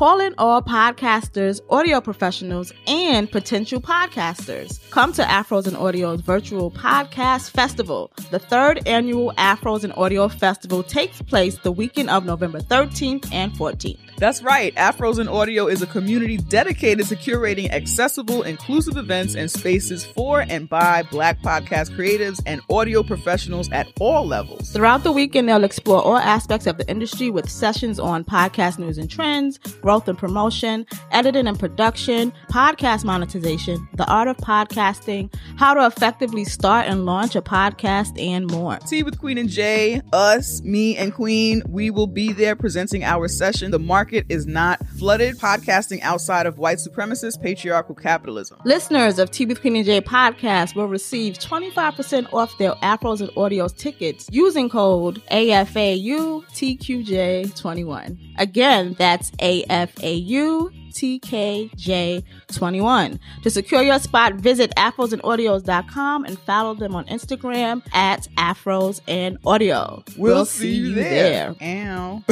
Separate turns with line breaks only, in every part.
Call in all podcasters, audio professionals, and potential podcasters. Come to Afros and Audio's virtual podcast festival. The third annual Afros and Audio Festival takes place the weekend of November 13th and 14th.
That's right. Afros and Audio is a community dedicated to curating accessible, inclusive events and spaces for and by Black podcast creatives and audio professionals at all levels.
Throughout the weekend, they'll explore all aspects of the industry with sessions on podcast news and trends, growth and promotion, editing and production, podcast monetization, the art of podcasting, how to effectively start and launch a podcast, and more.
Tea with Queen and Jay, us, me, and Queen, we will be there presenting our session. The market is not flooded. Podcasting outside of white supremacist patriarchal capitalism.
Listeners of Tea with Queen and Jay podcast will receive 25% off their Afros and Audios tickets using code AFAUTQJ21. Again, that's AFAUTQJ21. FAUTKJ21. To secure your spot, visit afrosandaudios.com and follow them on Instagram at Afros and Audio.
We'll, we'll see, see, you there. there. Ow.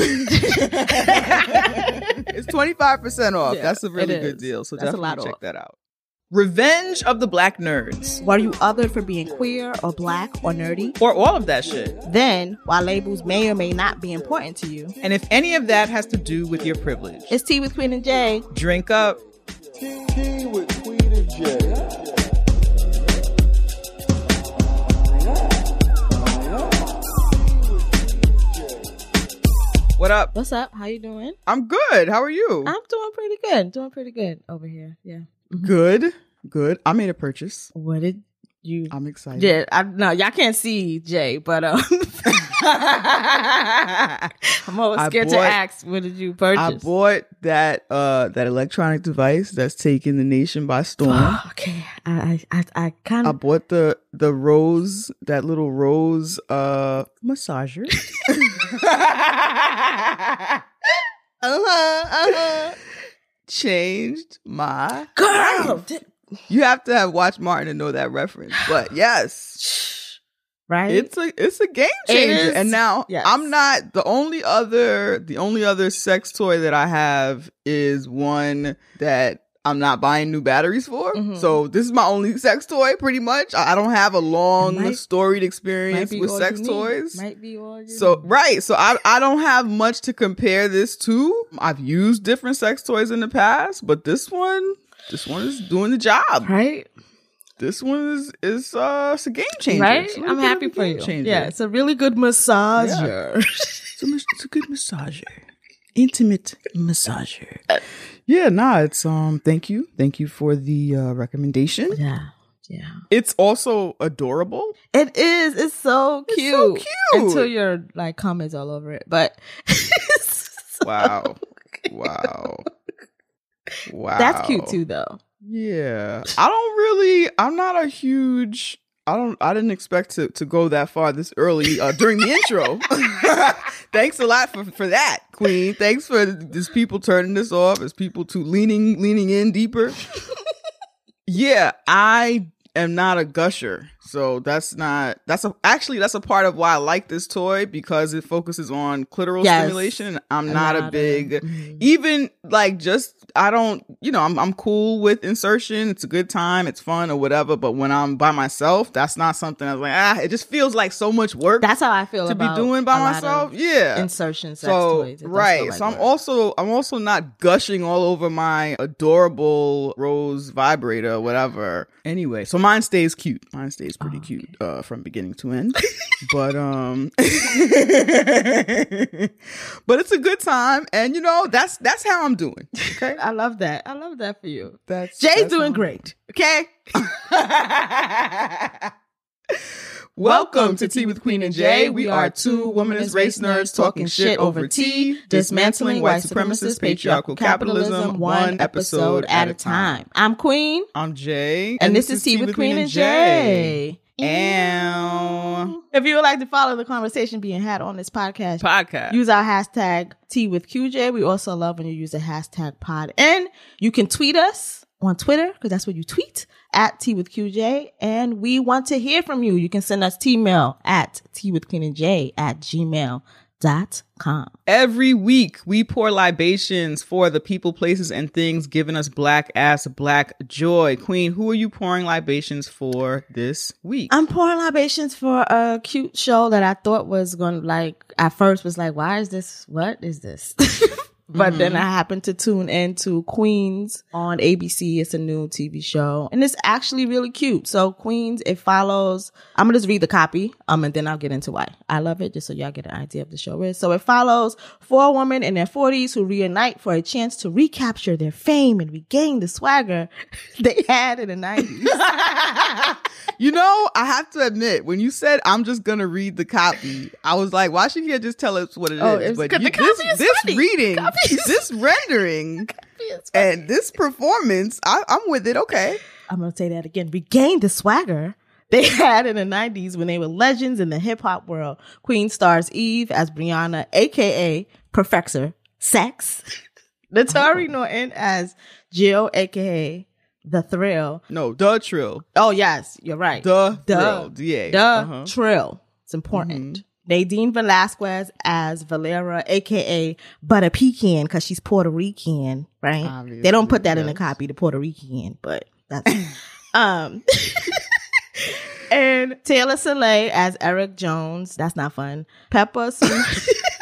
it's 25% off.
Yeah,
That's a really good deal. So
That's
definitely check
off.
that out. Revenge of the Black Nerds.
Were you othered for being queer or black or nerdy?
Or all of that shit.
Then, while labels may or may not be important to you,
And if any of that has to do with your privilege,
it's Tea with Queen and Jay.
drink up.
Tea with Queen and Jay.
What up?
What's up? How you doing?
I'm good. How are you?
I'm doing pretty good. Doing pretty good over here. Yeah.
Good. Good. I made a purchase.
What did you?
I'm excited.
Yeah, I no, y'all can't see Jay, but um, I'm always
I
scared to ask. What did you purchase?
I bought that uh that electronic device that's taking the nation by storm.
okay, I I I, I kind
I
of
bought the the rose that little rose uh massager.
uh huh uh huh.
Changed my
Girl,
life. You have to have watched Martin to know that reference. But yes,
right?
it's a it's a game changer. And now
Yes.
I'm not the only other the only other sex toy that I have is one that I'm not buying new batteries for.
Mhm.
So this is my only sex toy pretty much. I don't have a long
Might-
storied experience with sex toys.
Might be all
So right, so I I don't have much to compare this to. I've used different sex toys in the past, but this one, this one is doing the job.
right,
This one is is uh it's a game changer.
right. I'm happy for you.
changer.
Yeah, it's a really good massager.
it's, a, it's a good massager, intimate massager. Yeah, nah, it's um. Thank you, thank you for the uh, recommendation.
yeah, yeah.
It's also adorable.
It is. It's so
It's
cute.
so cute.
Until your like comments all over it, but
Wow, wow, wow.
that's cute too, though.
Yeah. I don't really I'm not a huge I don't I didn't expect to to go that far this early uh, during the intro. Thanks a lot for for that, Queen. Thanks for this people turning this off as people to leaning leaning in deeper. yeah, I am not a gusher. So that's not that's a actually that's a part of why I like this toy because it focuses on clitoral
Yes.
stimulation and I'm not a big
Mhm.
even like just I don't you know I'm I'm cool with insertion. It's a good time, it's fun or whatever. But when I'm by myself, that's not something I was like ah. It just feels like so much work
That's how I feel
to be doing by myself. Yeah.
Insertion sex
so. Right,
like
so I'm
work.
also I'm also not gushing all over my adorable rose vibrator, or whatever. Anyway, so mine stays cute. Mine stays pretty
Oh,
cute uh, from beginning to end. but um, but it's a good time, and you know that's that's how I'm doing. Okay,
I love that. I love that for you.
that's
Jay's
that's
doing great. Okay.
Welcome to Tea with Queen and Jay. We are two womanist race nerds talking shit over tea, dismantling white supremacist patriarchal capitalism one episode at a time.
I'm Queen,
I'm Jay,
and, this is Tea with Queen and Jay.
Ow.
If you would like to follow the conversation being had on this podcast,
Podcast.
use our hashtag Tea with QJ. We also love when you use the hashtag pod. And you can tweet us on Twitter, because that's where you tweet, at Tea with QJ. And we want to hear from you. You can send us T-mail at Tea with Queen and J at gmail.com. dot com.
Every week, we pour libations for the people, places, and things giving us black ass black joy. Queen, who are you pouring libations for this week?
I'm pouring libations for a cute show that I thought was going to like, at first was like, why is this? What is this? but then I happened to tune into Queens on ABC. It's a new TV show and it's actually really cute. So Queens, it follows, I'm going to just read the copy. Um, and then I'll get into why I love it just so y'all get an idea of the show is. So it follows four women in their forties who reunite for a chance to recapture their fame and regain the swagger they had in the nineties.
you know, I have to admit, when you said I'm just gonna read the copy, I was like, why should you just tell us what it is?
Oh, it's-
but you, this,
is
this reading,
is-
this rendering, and this performance, I, I'm with it. Okay.
I'm gonna say that again. Regain the swagger they had in the 90s when they were legends in the hip hop world. Queen stars Eve as Brianna, aka Professor Sex. Naturi Naughton as Jill, aka The Thrill.
No, the trill.
Oh yes, you're right.
The
the
thrill. DA.
the
Uh-huh.
Trill. It's important. Nadine Velazquez as Valeria, aka Butter Pecan, because she's Puerto Rican, right?
Obviously,
they don't put that in the copy, the Puerto Rican, but that's um and Taylor Selé as Eric Jones. That's not fun. Peppa Sun-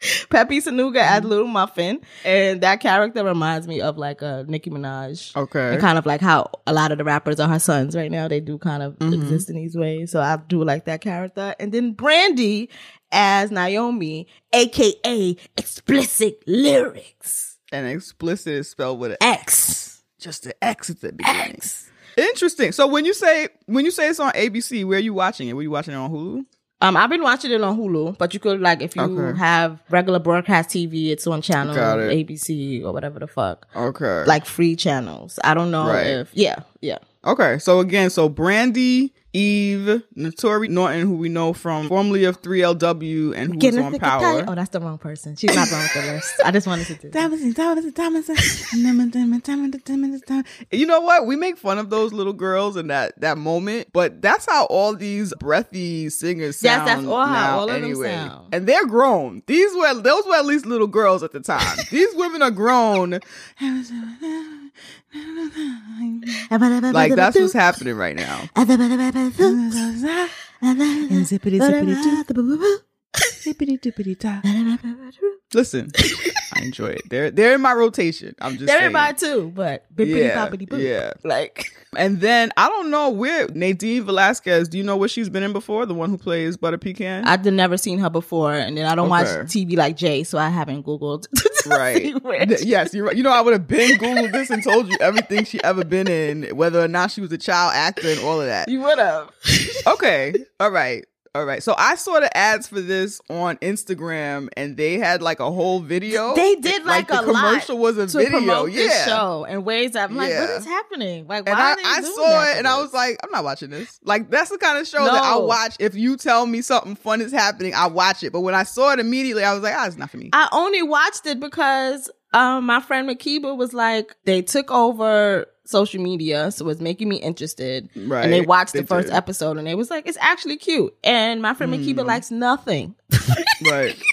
Pepi Sonuga as Little Muffin. And that character reminds me of like a Nicki Minaj.
Okay.
And kind of like how a lot of the rappers are her sons right now. They do kind of
Mm-hmm.
exist in these ways. So I do like that character. And then Brandy as Naomi, aka explicit lyrics.
and explicit is spelled with an
X.
just an X at the beginning.
X.
Interesting. So when you say when you say it's on ABC, where are you watching it? Were you watching it on Hulu?
Um, I've been watching it on Hulu, but you could like if you
Okay.
have regular broadcast TV, it's on channel
it.
ABC or whatever the fuck,
Okay.
like free channels. I don't know
Right.
if yeah, yeah.
Okay, so again, so Brandy, Eve, Naturi Naughton, who we know from formerly of 3LW and who was
Getting
on Power.
Oh, that's the wrong person. She's not wrong with the list. I just wanted to do. that.
You know what? We make fun of those little girls in that that moment, but that's how all these breathy singers
Yes,
sound.
that's all how
now
all of them
anyway.
sound.
And they're grown. These were those were at least little girls at the time. These women are grown. Like that's what's happening right now. Listen, I enjoy it. They're they're in my rotation. I'm just
They're
saying.
in mine too, but
Yeah,
boop.
yeah.
Like
And then I don't know where Nadine Velazquez. Do you know what she's been in before? The one who plays Butter Pecan.
I've never seen her before, and then I don't watch TV like Jay, so I haven't Googled.
right. yes, you're right. You know, I would have been Googled this and told you everything she ever been in, whether or not she was a child actor and all of that.
You would have.
okay. All right. All right. So I saw the ads for this on Instagram and they had like a whole video.
They did like,
the
a
commercial
lot
was a
to
video.
promote
yeah.
this show and ways that I'm like, what is happening? Like, why
And
are
I,
they
I saw it and I was like, I'm not watching this. Like, that's the kind of show that I
No.
watch. If you tell me something fun is happening, I watch it. But when I saw it immediately, I was like, ah, it's not for me.
I only watched it because um my friend Makiba was like, they took over social media, so it's making me interested.
Right.
And they watched the first
did.
episode and they was like, it's actually cute. And my friend
Mm.
Makiba likes nothing.
right.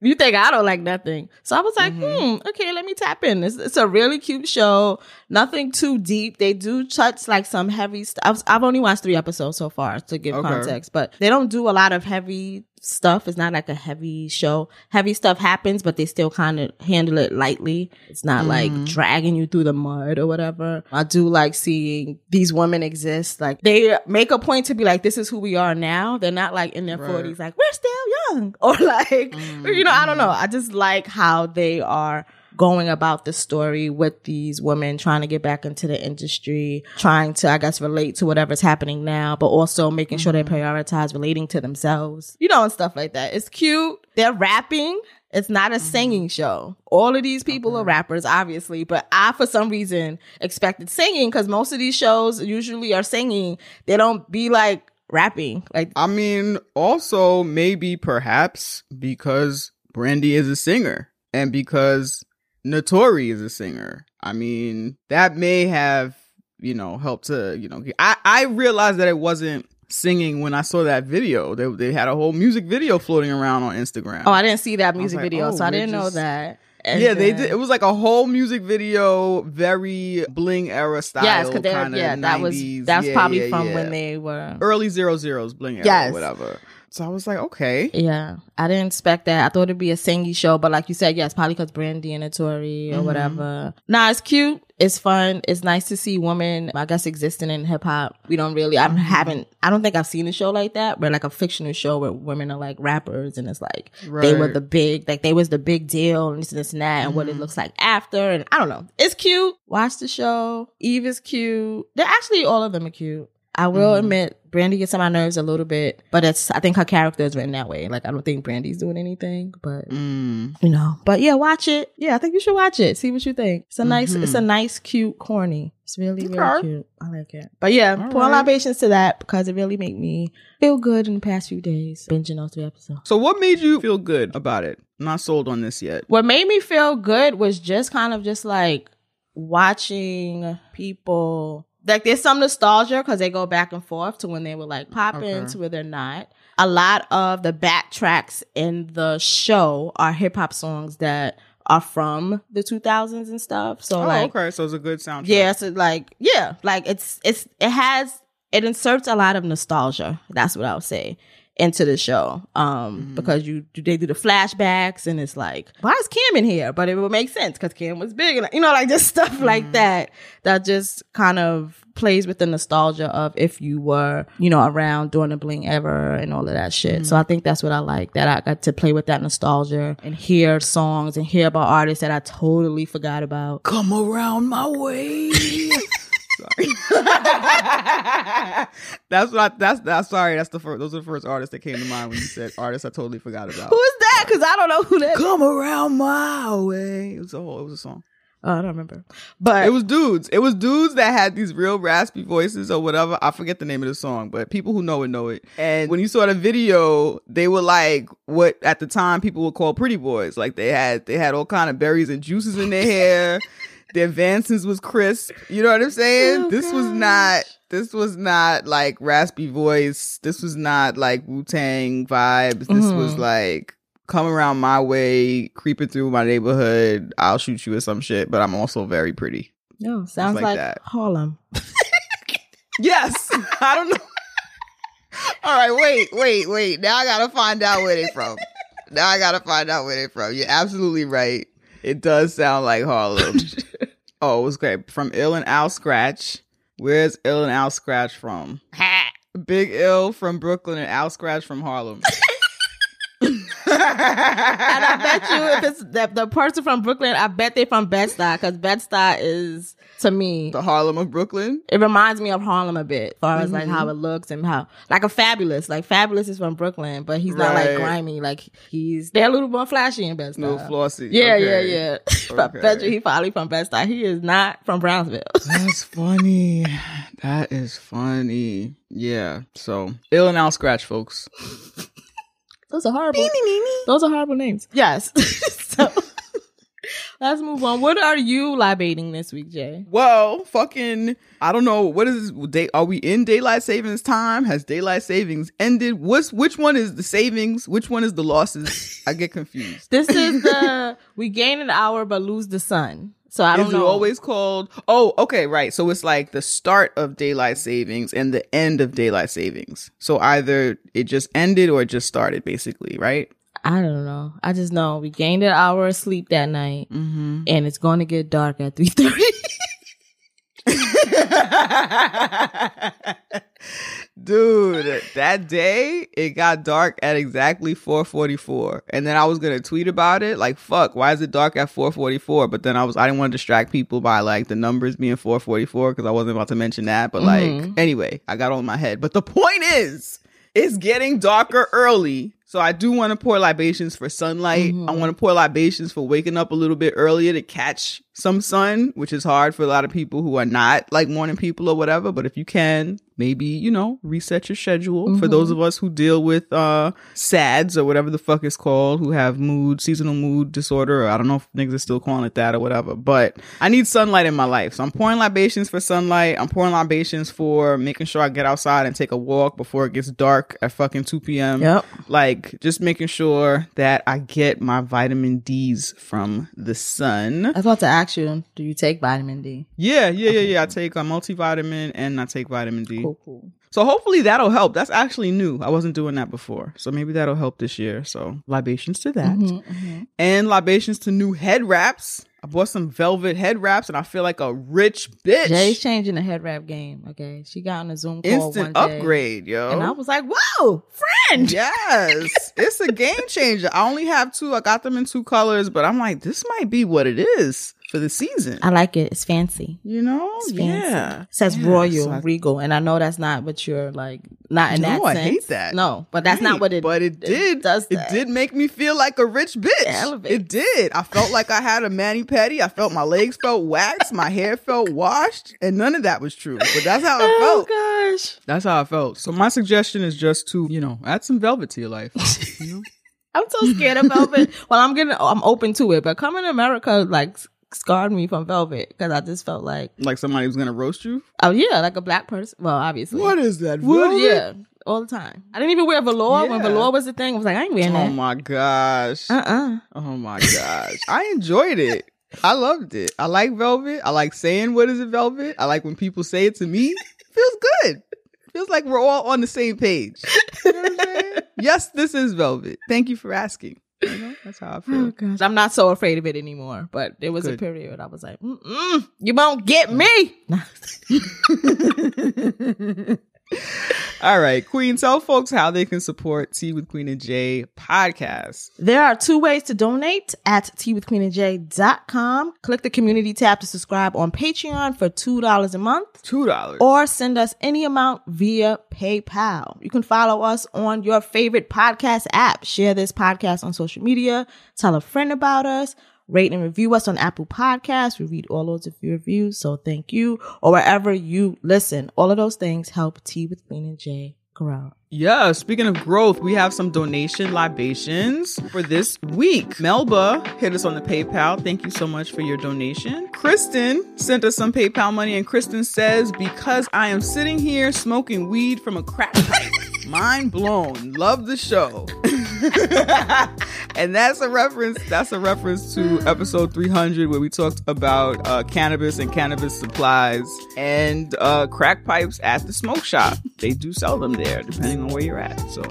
You think I don't like nothing. So I was like,
Mhm.
hmm, okay, let me tap in. It's, it's a really cute show. Nothing too deep. They do touch like some heavy stuff. I've only watched three episodes so far to give
Okay.
context, but they don't do a lot of heavy stuff. It's not like a heavy show. Heavy stuff happens, but they still kind of handle it lightly. It's not like
Mhm.
dragging you through the mud or whatever. I do like seeing these women exist. Like they make a point to be like, this is who we are now. They're not like in their
Right.
forties, like we're still young or like, or, you know, I don't know. I just like how they are going about the story with these women trying to get back into the industry, trying to, I guess, relate to whatever's happening now, but also making sure they mm-hmm. prioritize relating to themselves, you know, and stuff like that. It's cute. They're rapping. It's not a mm-hmm. singing show. All of these people are rappers, obviously, but I, for some reason, expected singing because most of these shows usually are singing. They don't be like rapping. Like,
I mean, also maybe perhaps because Brandy is a singer and because Naturi is a singer. I mean, that may have, you know, helped to, you know, I, I realized that it wasn't singing when I saw that video. They they had a whole music video floating around on Instagram.
Oh, I didn't see that music
like,
video,
oh,
so I
oh,
didn't know that. And
yeah, they did. It was like a whole music video, very bling era style.
Yes, because they were,
kinda
yeah, that was that's
Yeah,
probably
yeah,
from
yeah.
when they were.
early zero zeros bling era,
Yes.
whatever. So I was like, okay,
Yeah, I didn't expect that. I thought it'd be a singy show, but like you said, yes, probably because Brandy and Tori or
Mhm.
whatever. Nah, it's cute. It's fun. It's nice to see women, I guess, existing in hip hop. We don't really, I haven't, I don't think I've seen a show like that, where like a fictional show where women are like rappers and it's like they were the big, like they was the big deal and this and this and that and what it
Mhm.
looks like after. And I don't know. It's cute. Watch the show. Eve is cute. They're actually, all of them are cute. I will
Mhm.
admit, Brandy gets on my nerves a little bit, but it's I think her character is written that way. Like I don't think Brandy's doing anything, but
Mm.
you know. But yeah, watch it. Yeah, I think you should watch it. See what you think. It's a nice,
Mhm.
it's a nice, cute, corny. It's really, really cute. I like it. But yeah, pour
All
pour
right.
libations to that because it really made me feel good in the past few days binging those three episodes.
So what made you feel good about it? I'm not sold on this yet.
What made me feel good was just kind of just like watching people. Like there's some nostalgia because they go back and forth to when they were like popping
Okay.
to where they're not. A lot of the backtracks in the show are hip hop songs that are from the 2000s and stuff. So
Oh,
like,
okay. So it's a good soundtrack.
yeah, so like, yeah, like it's it's it has it inserts a lot of nostalgia. That's what I would say into the show. Um,
Mhm.
because you they do the flashbacks and it's like, why is Cam in here? But it would make sense because Cam was big and you know, like just stuff like
Mhm.
that that just kind of plays with the nostalgia of if you were, you know, around during the bling ever and all of that shit. So I think that's what I like that I got to play with that nostalgia and hear songs and hear about artists that I totally forgot about.
Come around my way. sorry. that's what I, that's that's sorry. That's the first. Those are the first artists that came to mind when you said artists. I totally forgot about.
Who is that? Because I don't know who that.
Come around my way. It was a whole. It was a song.
Oh, I don't remember. But
It was dudes. It was dudes that had these real raspy voices or whatever. I forget the name of the song, but people who know it know it. And when you saw the video, they were like what at the time people would call pretty boys. Like they had they had all kind of berries and juices in their hair. Their advances was crisp. You know what I'm saying?
Oh,
this was not this was not like raspy voice. This was not like Wu Tang vibes. This
Mhm.
was like come around my way, creeping through my neighborhood. I'll shoot you or some shit, but I'm also very pretty.
no, sounds
like
like,
that.
Harlem.
Yes. I don't know. All right, wait, wait, wait. Now I gotta find out where they from. Now I gotta find out where they from. You're absolutely right. It does sound like Harlem. oh, it was great. From Ill and Al Skratch. Where's Ill and Al Skratch from? Big Ill from Brooklyn and Al Skratch from Harlem.
And I bet you if it's the, the person from Brooklyn, I bet they're from Bed-Stuy because Bed-Stuy is to me
the Harlem of Brooklyn.
it reminds me of Harlem a bit, as far as like
Mhm.
how it looks and how like a Fabolous. Like Fabolous is from Brooklyn, but he's not like grimy. Like he's they're a little more flashy in Bed-Stuy.
No flossy.
Yeah,
Okay.
yeah, yeah. But
Okay.
bet you he probably from Bed-Stuy. He is not from Brownsville.
That's funny. That is funny. Yeah. So Ill and out Scratch, folks.
Those are horrible. Those are horrible names. Yes. so let's move on. What are you libating this week, Jay?
Well, fucking, I don't know. What is this? Day, are we in daylight savings time? Has daylight savings ended? What's which one is the savings? Which one is the losses? I get confused.
This is the we gain an hour but lose the sun. So I don't
is
know.
always called? Oh, okay, right. So it's like the start of daylight savings and the end of daylight savings. So either it just ended or it just started, basically, right?
I don't know. I just know we gained an hour of sleep that night,
Mm-hmm.
and it's going to get dark at three thirty.
Dude, that day it got dark at exactly 4:44, and then I was gonna tweet about it, like "fuck, why is it dark at 4:44?" But then I was I didn't want to distract people by like the numbers being 4:44 because I wasn't about to mention that. But like
Mhm.
anyway, I got all in my head. But the point is, it's getting darker early, so I do want to pour libations for sunlight.
Mhm.
I want to pour libations for waking up a little bit earlier to catch some sun, which is hard for a lot of people who are not like morning people or whatever. But if you can, maybe, you know, reset your schedule. For those of us who deal with uh SADS or whatever the fuck it's called, who have mood, seasonal mood disorder, or I don't know if niggas are still calling it that or whatever. But I need sunlight in my life. So I'm pouring libations for sunlight. I'm pouring libations for making sure I get outside and take a walk before it gets dark at fucking 2 p.m.
Yep.
Like just making sure that I get my vitamin D's from the sun.
I about to ask you, do you take vitamin D?
Yeah, yeah, yeah, yeah. I take a multivitamin and I take vitamin D.
Cool, cool.
So hopefully that'll help. That's actually new. I wasn't doing that before. So maybe that'll help this year. So libations to that.
Mm-hmm,
And libations to new head wraps. I bought some velvet head wraps and I feel like a rich bitch.
Jay's changing the head wrap game. Okay, she got on a Zoom call
Instant
one day,
upgrade, yo.
and I was like, "Whoa, friend!"
Yes, it's a game changer. I only have two. I got them in two colors, but I'm like, this might be what it is for the season.
I like it. It's fancy.
You know?
It's fancy.
Yeah.
It says
Yeah,
royal,
so I-
regal, and I know that's not what you're like. Not in that.
No,
that
I
sense.
hate that.
No, but that's not what it.
But it did.
does
It did make me feel like a rich bitch.
elevates.
It did. I felt like I had a mani pedi. I felt my legs felt waxed. My hair felt washed, and none of that was true. But that's how it
Oh
felt.
gosh,
That's how I felt. So my suggestion is just to you know add some velvet to your life. You know?
I'm so scared of velvet. well, I'm getting. I'm open to it, but coming to America like scarred me from velvet because I just felt like,
like somebody was gonna roast you.
oh yeah, like a black person. Well, obviously, What
is that?
Would yeah, all the time. I didn't even wear velour when velour was the thing. I was like, I ain't wearing
Oh
that.
my gosh.
Uh uh
Oh my gosh. I enjoyed it. I loved it. I like velvet. I like saying what is it velvet. I like when people say it to me. It feels good. Feels like we're all on the same page. You know what I'm saying? yes, this is velvet. Thank you for asking. You know, that's how I
Oh
feel.
gosh, I'm not so afraid of it anymore. But there was a period I was like, Mm-mm, "You won't get mm. me."
All right, Queen, tell folks how they can support Tea with Queen and Jay podcast.
There are two ways to donate at teawithqueenandj.com. Click the community tab to subscribe on Patreon for $2 a month
Two dollars.
or send us any amount via PayPal. You can follow us on your favorite podcast app. Share this podcast on social media. Tell a friend about us. Rate and review us on Apple Podcasts. We read all those of your reviews, so thank you. Or wherever you listen. All of those things help Tea with Queen and Jay grow.
Yeah, speaking of growth, we have some donation libations for this week. Melba hit us on the PayPal. Thank you so much for your donation. Kristen sent us some PayPal money, and Kristen says, Because I am sitting here smoking weed from a crack pipe. Mind blown. Love the show. and that's a reference. That's a reference to episode 300 where we talked about uh, cannabis and cannabis supplies and uh, crack pipes at the smoke shop. They do sell them there, depending on where you're at. So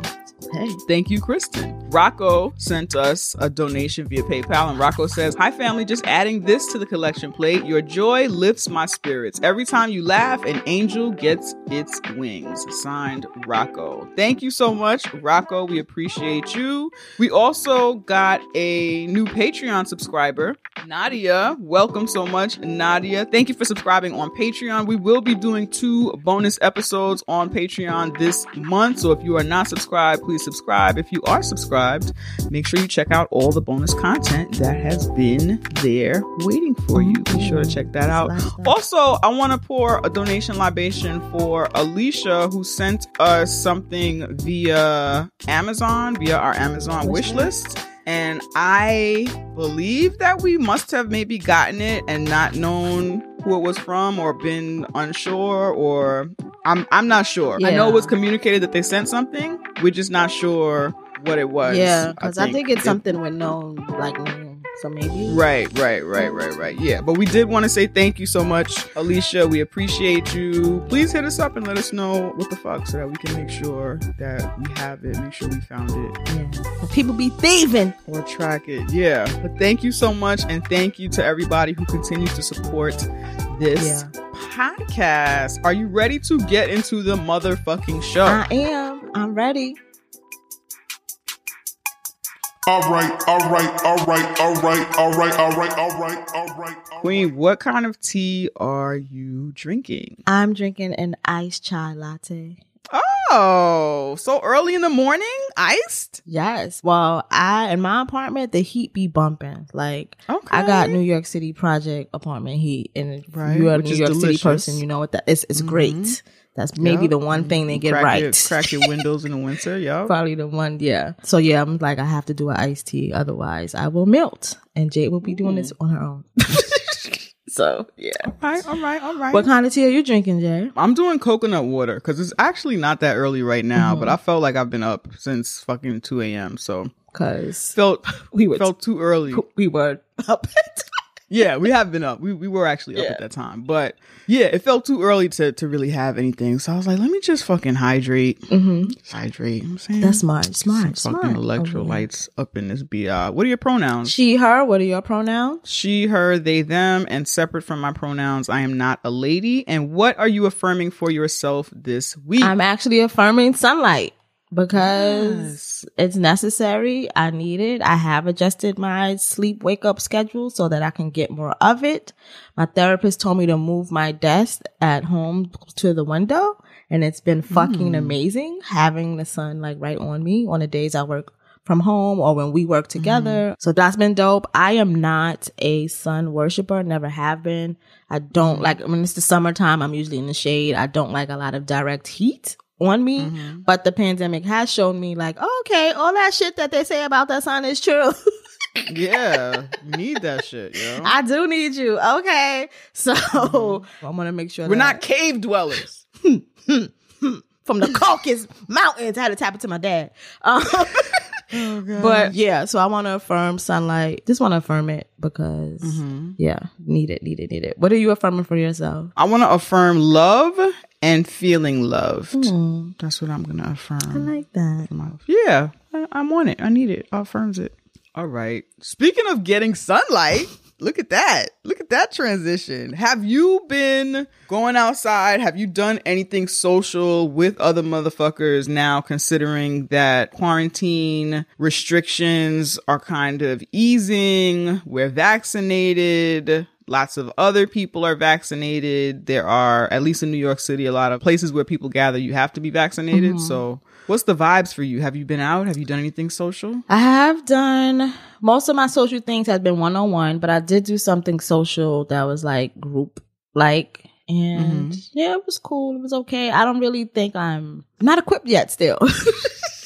Hey.
Thank you, Kristen. Rocco sent us a donation via PayPal, and Rocco says, Hi, family, just adding this to the collection plate. Your joy lifts my spirits. Every time you laugh, an angel gets its wings. Signed, Rocco. Thank you so much, Rocco. We appreciate you. We also got a new Patreon subscriber, Nadia. Welcome so much, Nadia. Thank you for subscribing on Patreon. We will be doing two bonus episodes on Patreon this month. So if you are not subscribed, please subscribe. If you are subscribed, make sure you check out all the bonus content that has been there waiting for you. Be sure to check that out. Also, I want to pour a donation libation for Alicia, who sent us something via Amazon, via our Amazon wish list. And I believe that we must have maybe gotten it and not known who it was from or been unsure or I'm I'm not sure. I know it was communicated that they sent something. We're just not sure what it was.
Yeah, because I, think it's
It-
something with no like. So maybe
Right, right, right, right, right. Yeah, but we did want to say thank you so much, Alicia. We appreciate you. Please hit us up and let us know what the fuck so that we can make sure that we have it, make sure we found it,
Yeah. But people be thieving.
or track it. Yeah, but thank you so much, and thank you to everybody who continues to support this podcast. Are you ready to get into the motherfucking show?
I am. I'm ready.
Right, all right, all right, all right. all
Queen, what kind of tea are you drinking?
I'm drinking an iced chai latte.
Oh, so early in the morning, iced.
Yes. Well, I in my apartment the heat be bumping. Like
Okay,
I got New York City project apartment heat, and
Right,
you're a New
is
York City person, you know what that is. It's great.
Mm-hmm.
That's maybe
Yep.
the one thing they get
crack
right.
Your, crack your windows in the winter. Yep.
Probably the one, yeah. So yeah, I'm like, I have to do an iced tea, otherwise I will melt, and Jade will be doing this on her own. so yeah.
All right, all right, all right.
What kind of tea are you drinking, Jay?
I'm doing coconut water because it's actually not that early right now,
Mm-hmm.
but I felt like I've been up since fucking 2 a.m. So
Because
felt
we were
felt too early.
we were up.
Yeah, we have been up. We we were actually up
Yeah.
at that time, but yeah, it felt too early to to really have anything. So I was like, let me just fucking hydrate,
hmm
Just hydrate. You know what I'm saying
That's smart, smart,
Some
smart.
fucking
over there.
electrolytes up in this bi. What are your pronouns?
She, her. What are your pronouns?
She, her, they, them, and separate from my pronouns, I am not a lady. And what are you affirming for yourself this week?
I'm actually affirming sunlight because
Yes.
it's necessary. I need it. I have adjusted my sleep wake up schedule so that I can get more of it. My therapist told me to move my desk at home to the window and it's been fucking hmm. amazing having the sun like right on me on the days I work from home or when we work hmm. together. So that's been dope. I am not a sun worshiper, never have been. I don't like when it's the summertime, I'm usually in the shade. I don't like a lot of direct heat on me. But the pandemic has shown me like, okay, all that shit that they say about the sun is true.
yeah, need that shit, yo.
I do need you. Okay. So I want to make sure
We're
that-
not cave dwellers.
from the Caucasus Mountains. I had to tap it to my dad. Um,
Oh,
but yeah, so I want to affirm sunlight. Just want to affirm it because
Mm-hmm.
yeah, need it, need it, need it. What are you affirming for yourself?
I want to affirm love and feeling loved.
Hmm,
That's what I'm going to affirm.
I like that.
Yeah, I, I want it. I need it. Affirms it. All right. Speaking of getting sunlight, look at that. Look at that transition. Have you been going outside? Have you done anything social with other motherfuckers now, considering that quarantine restrictions are kind of easing? We're vaccinated. Lots of other people are vaccinated. There are, at least in New York City, a lot of places where people gather, you have to be vaccinated. Mm-hmm. So, what's the vibes for you? Have you been out? Have you done anything social?
I have done most of my social things have been one on one, but I did do something social that was like group like and mm-hmm. yeah, it was cool. It was okay. I don't really think I'm not equipped yet still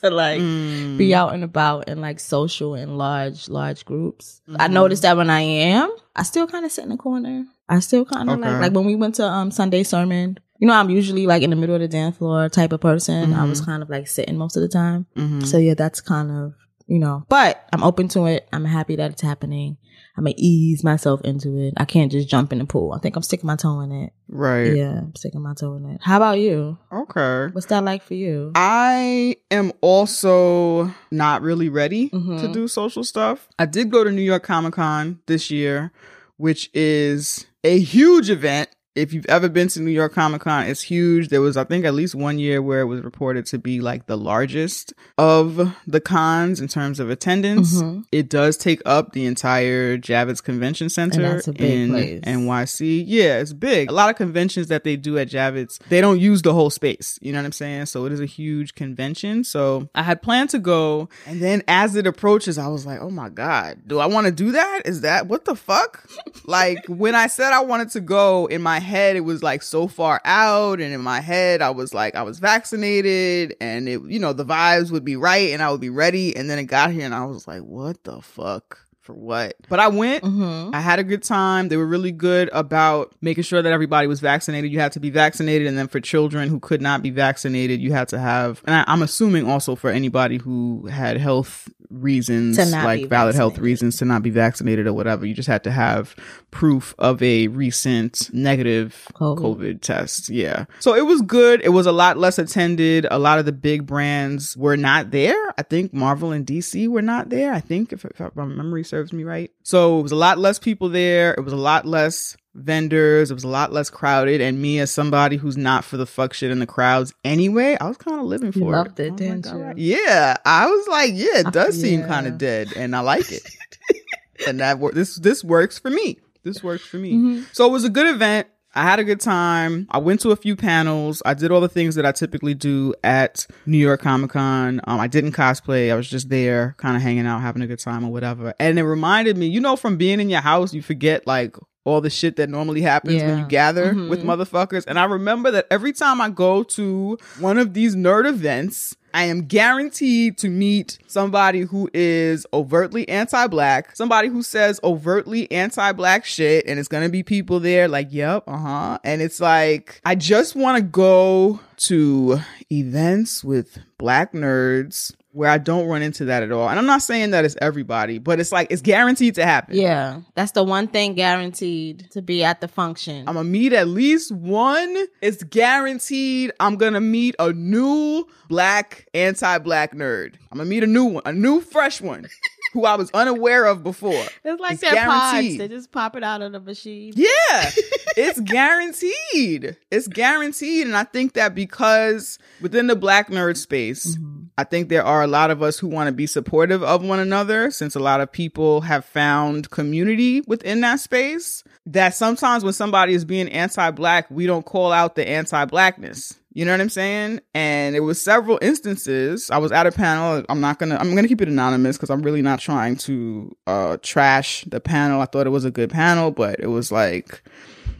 to like
Mm.
be out and about and like social in large, large groups. I noticed that when I am, I still kind of sit in the corner. I still kind of
Okay.
like, like when we went to um Sunday sermon, you know, I'm usually like in the middle of the dance floor type of person. I was kind of like sitting most of the time.
Mhm.
So yeah, that's kind of, you know, but I'm open to it. I'm happy that it's happening. I'm gonna ease myself into it. I can't just jump in the pool. I think I'm sticking my toe in it.
Right.
Yeah, I'm sticking my toe in it. How about you?
Okay.
What's that like for you?
I am also not really ready
Mhm.
to do social stuff. I did go to New York Comic Con this year, which is a huge event. If you've ever been to New York Comic Con, it's huge. There was, I think, at least one year where it was reported to be like the largest of the cons in terms of attendance.
Mhm.
It does take up the entire Javits Convention Center
that's a big
in
place.
NYC. Yeah, it's big. A lot of conventions that they do at Javits, they don't use the whole space. You know what I'm saying? So it is a huge convention. So I had planned to go, and then as it approaches, I was like, oh my god, do I want to do that? Is that what the fuck? like when I said I wanted to go, in my head it was like so far out, and in my head I was like I was vaccinated, and it you know the vibes would be right, and I would be ready, and then it got here, and I was like, what the fuck? For what? But I went.
Mm-hmm.
I had a good time. They were really good about making sure that everybody was vaccinated. You had to be vaccinated. And then for children who could not be vaccinated, you had to have, and I, I'm assuming also for anybody who had health reasons, like valid health reasons to not be vaccinated or whatever. You just had to have proof of a recent negative
COVID.
COVID test. Yeah. So it was good. It was a lot less attended. A lot of the big brands were not there. I think Marvel and DC were not there. I think if, if my memory serves me right. So it was a lot less people there. It was a lot less vendors. It was a lot less crowded. And me as somebody who's not for the fuck shit in the crowds anyway, I was kind of living for
You
it.
loved it,
I
didn't
like,
you?
Yeah. I was like, yeah, it does seem
Yeah.
kind of dead and I like it. and that wor- this this works for me. This works for me.
Mm-hmm.
So it was a good event. I had a good time. I went to a few panels. I did all the things that I typically do at New York Comic Con. Um, I didn't cosplay. I was just there, kind of hanging out, having a good time or whatever. And it reminded me, you know, from being in your house, you forget like all the shit that normally happens when you gather
Mhm.
with motherfuckers. And I remember that every time I go to one of these nerd events, I am guaranteed to meet somebody who is overtly anti-black, somebody who says overtly anti-black shit, and it's gonna be people there like, yep, uh-huh. And it's like, I just wanna go to events with black nerds where I don't run into that at all. And I'm not saying that it's everybody, but it's like it's guaranteed to happen.
Yeah, that's the one thing guaranteed to be at the function.
I'm gonna meet at least one. It's guaranteed I'm gonna meet a new black anti-black nerd. I'm gonna meet a new one, a new fresh one who I was unaware of before.
it's like
it's
their pods;
guaranteed.
they just pop it out of the machine.
Yeah, it's guaranteed. It's guaranteed. And I think that because within the black nerd space, mm-hmm. I think there are a lot of us who want to be supportive of one another since a lot of people have found community within that space. That sometimes when somebody is being anti black, we don't call out the anti blackness. You know what I'm saying? And it was several instances. I was at a panel. I'm not gonna. I'm gonna keep it anonymous because I'm really not trying to uh trash the panel. I thought it was a good panel, but it was like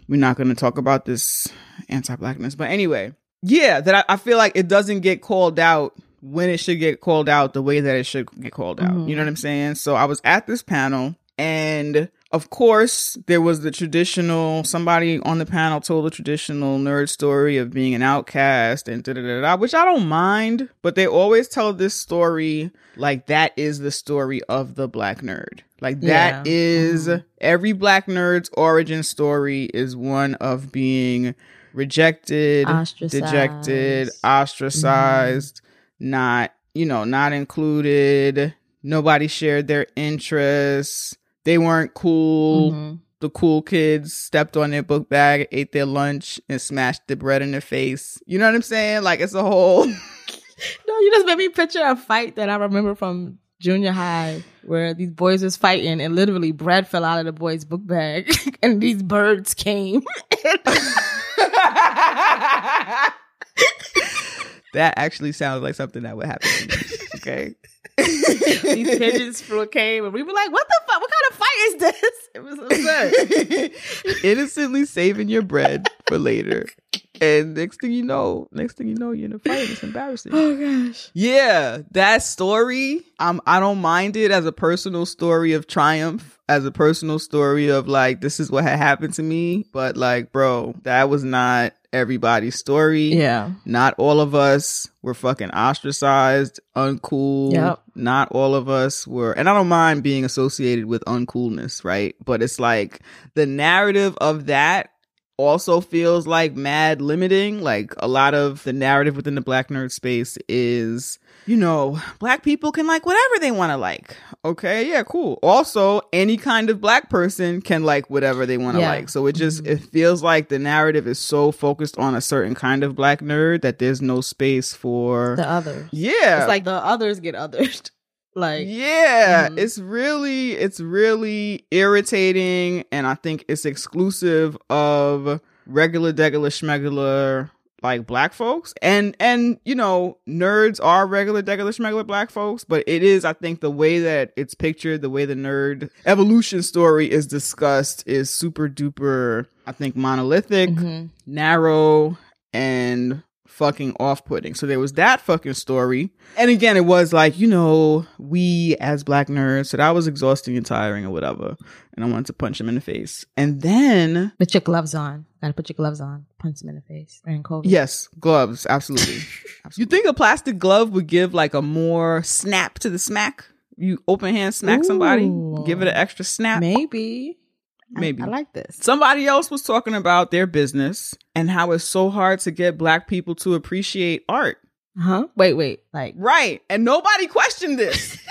we're not gonna talk about this anti-blackness. But anyway, yeah, that I, I feel like it doesn't get called out when it should get called out the way that it should get called out. You know what mm-hmm. I'm saying? So I was at this panel and of course there was the traditional somebody on the panel told the traditional nerd story of being an outcast and da da da da which I don't mind, but they always tell this story like that is the story of the black nerd. Like that
Yeah.
is mm-hmm. every black nerd's origin story is one of being rejected,
Ostracized.
dejected, ostracized, not, you know, not included. Nobody shared their interests. They weren't cool.
Mhm.
The cool kids stepped on their book bag, ate their lunch, and smashed the bread in their face. You know what I'm saying? Like it's a whole.
No, you just made me picture a fight that I remember from junior high where these boys was fighting and literally bread fell out of the boy's book bag and these birds came.
that actually sounds like something that would happen to me. Okay.
these pigeons flew came and we were like, what the fuck? What kind of fight is this? It was absurd.
Innocently saving your bread for later. And next thing you know, next thing you know, you're in a fight. It's embarrassing.
oh gosh.
Yeah, that story, um, I don't mind it as a personal story of triumph, as a personal story of like, this is what had happened to me. But like, bro, that was not everybody's story.
Yeah.
Not all of us were fucking ostracized, uncool.
Yep.
Not all of us were, and I don't mind being associated with uncoolness, right? But it's like the narrative of that also feels like mad limiting. Like a lot of the narrative within the black nerd space is, you know, black people can like whatever they want to like. Okay, yeah, cool. Also, any kind of black person can like whatever they want to
Yeah.
like. So it just mm-hmm. it feels like the narrative is so focused on a certain kind of black nerd that there's no space for
The others.
yeah.
It's like the others get othered. Like
yeah,
Mhm.
it's really it's really irritating and I think it's exclusive of regular degular schmegular like black folks and and you know nerds are regular degular schmegular black folks but it is i think the way that it's pictured the way the nerd evolution story is discussed is super duper i think monolithic
mhm.
narrow and fucking off-putting. So there was that fucking story. And again, it was like, you know, we as black nerds, so that was exhausting and tiring or whatever. And I wanted to punch him in the face. And then,
Put your gloves on. Gotta put your gloves on. Punch him in the face. COVID.
yes, gloves, absolutely. You think a plastic glove would give like a more snap to the smack? You open hand smack somebody, give it an extra snap.
Maybe. I-
Maybe.
I, like this.
Somebody else was talking about their business and how it's so hard to get black people to appreciate art.
Huh? Wait, wait. Like
Right. And nobody questioned this.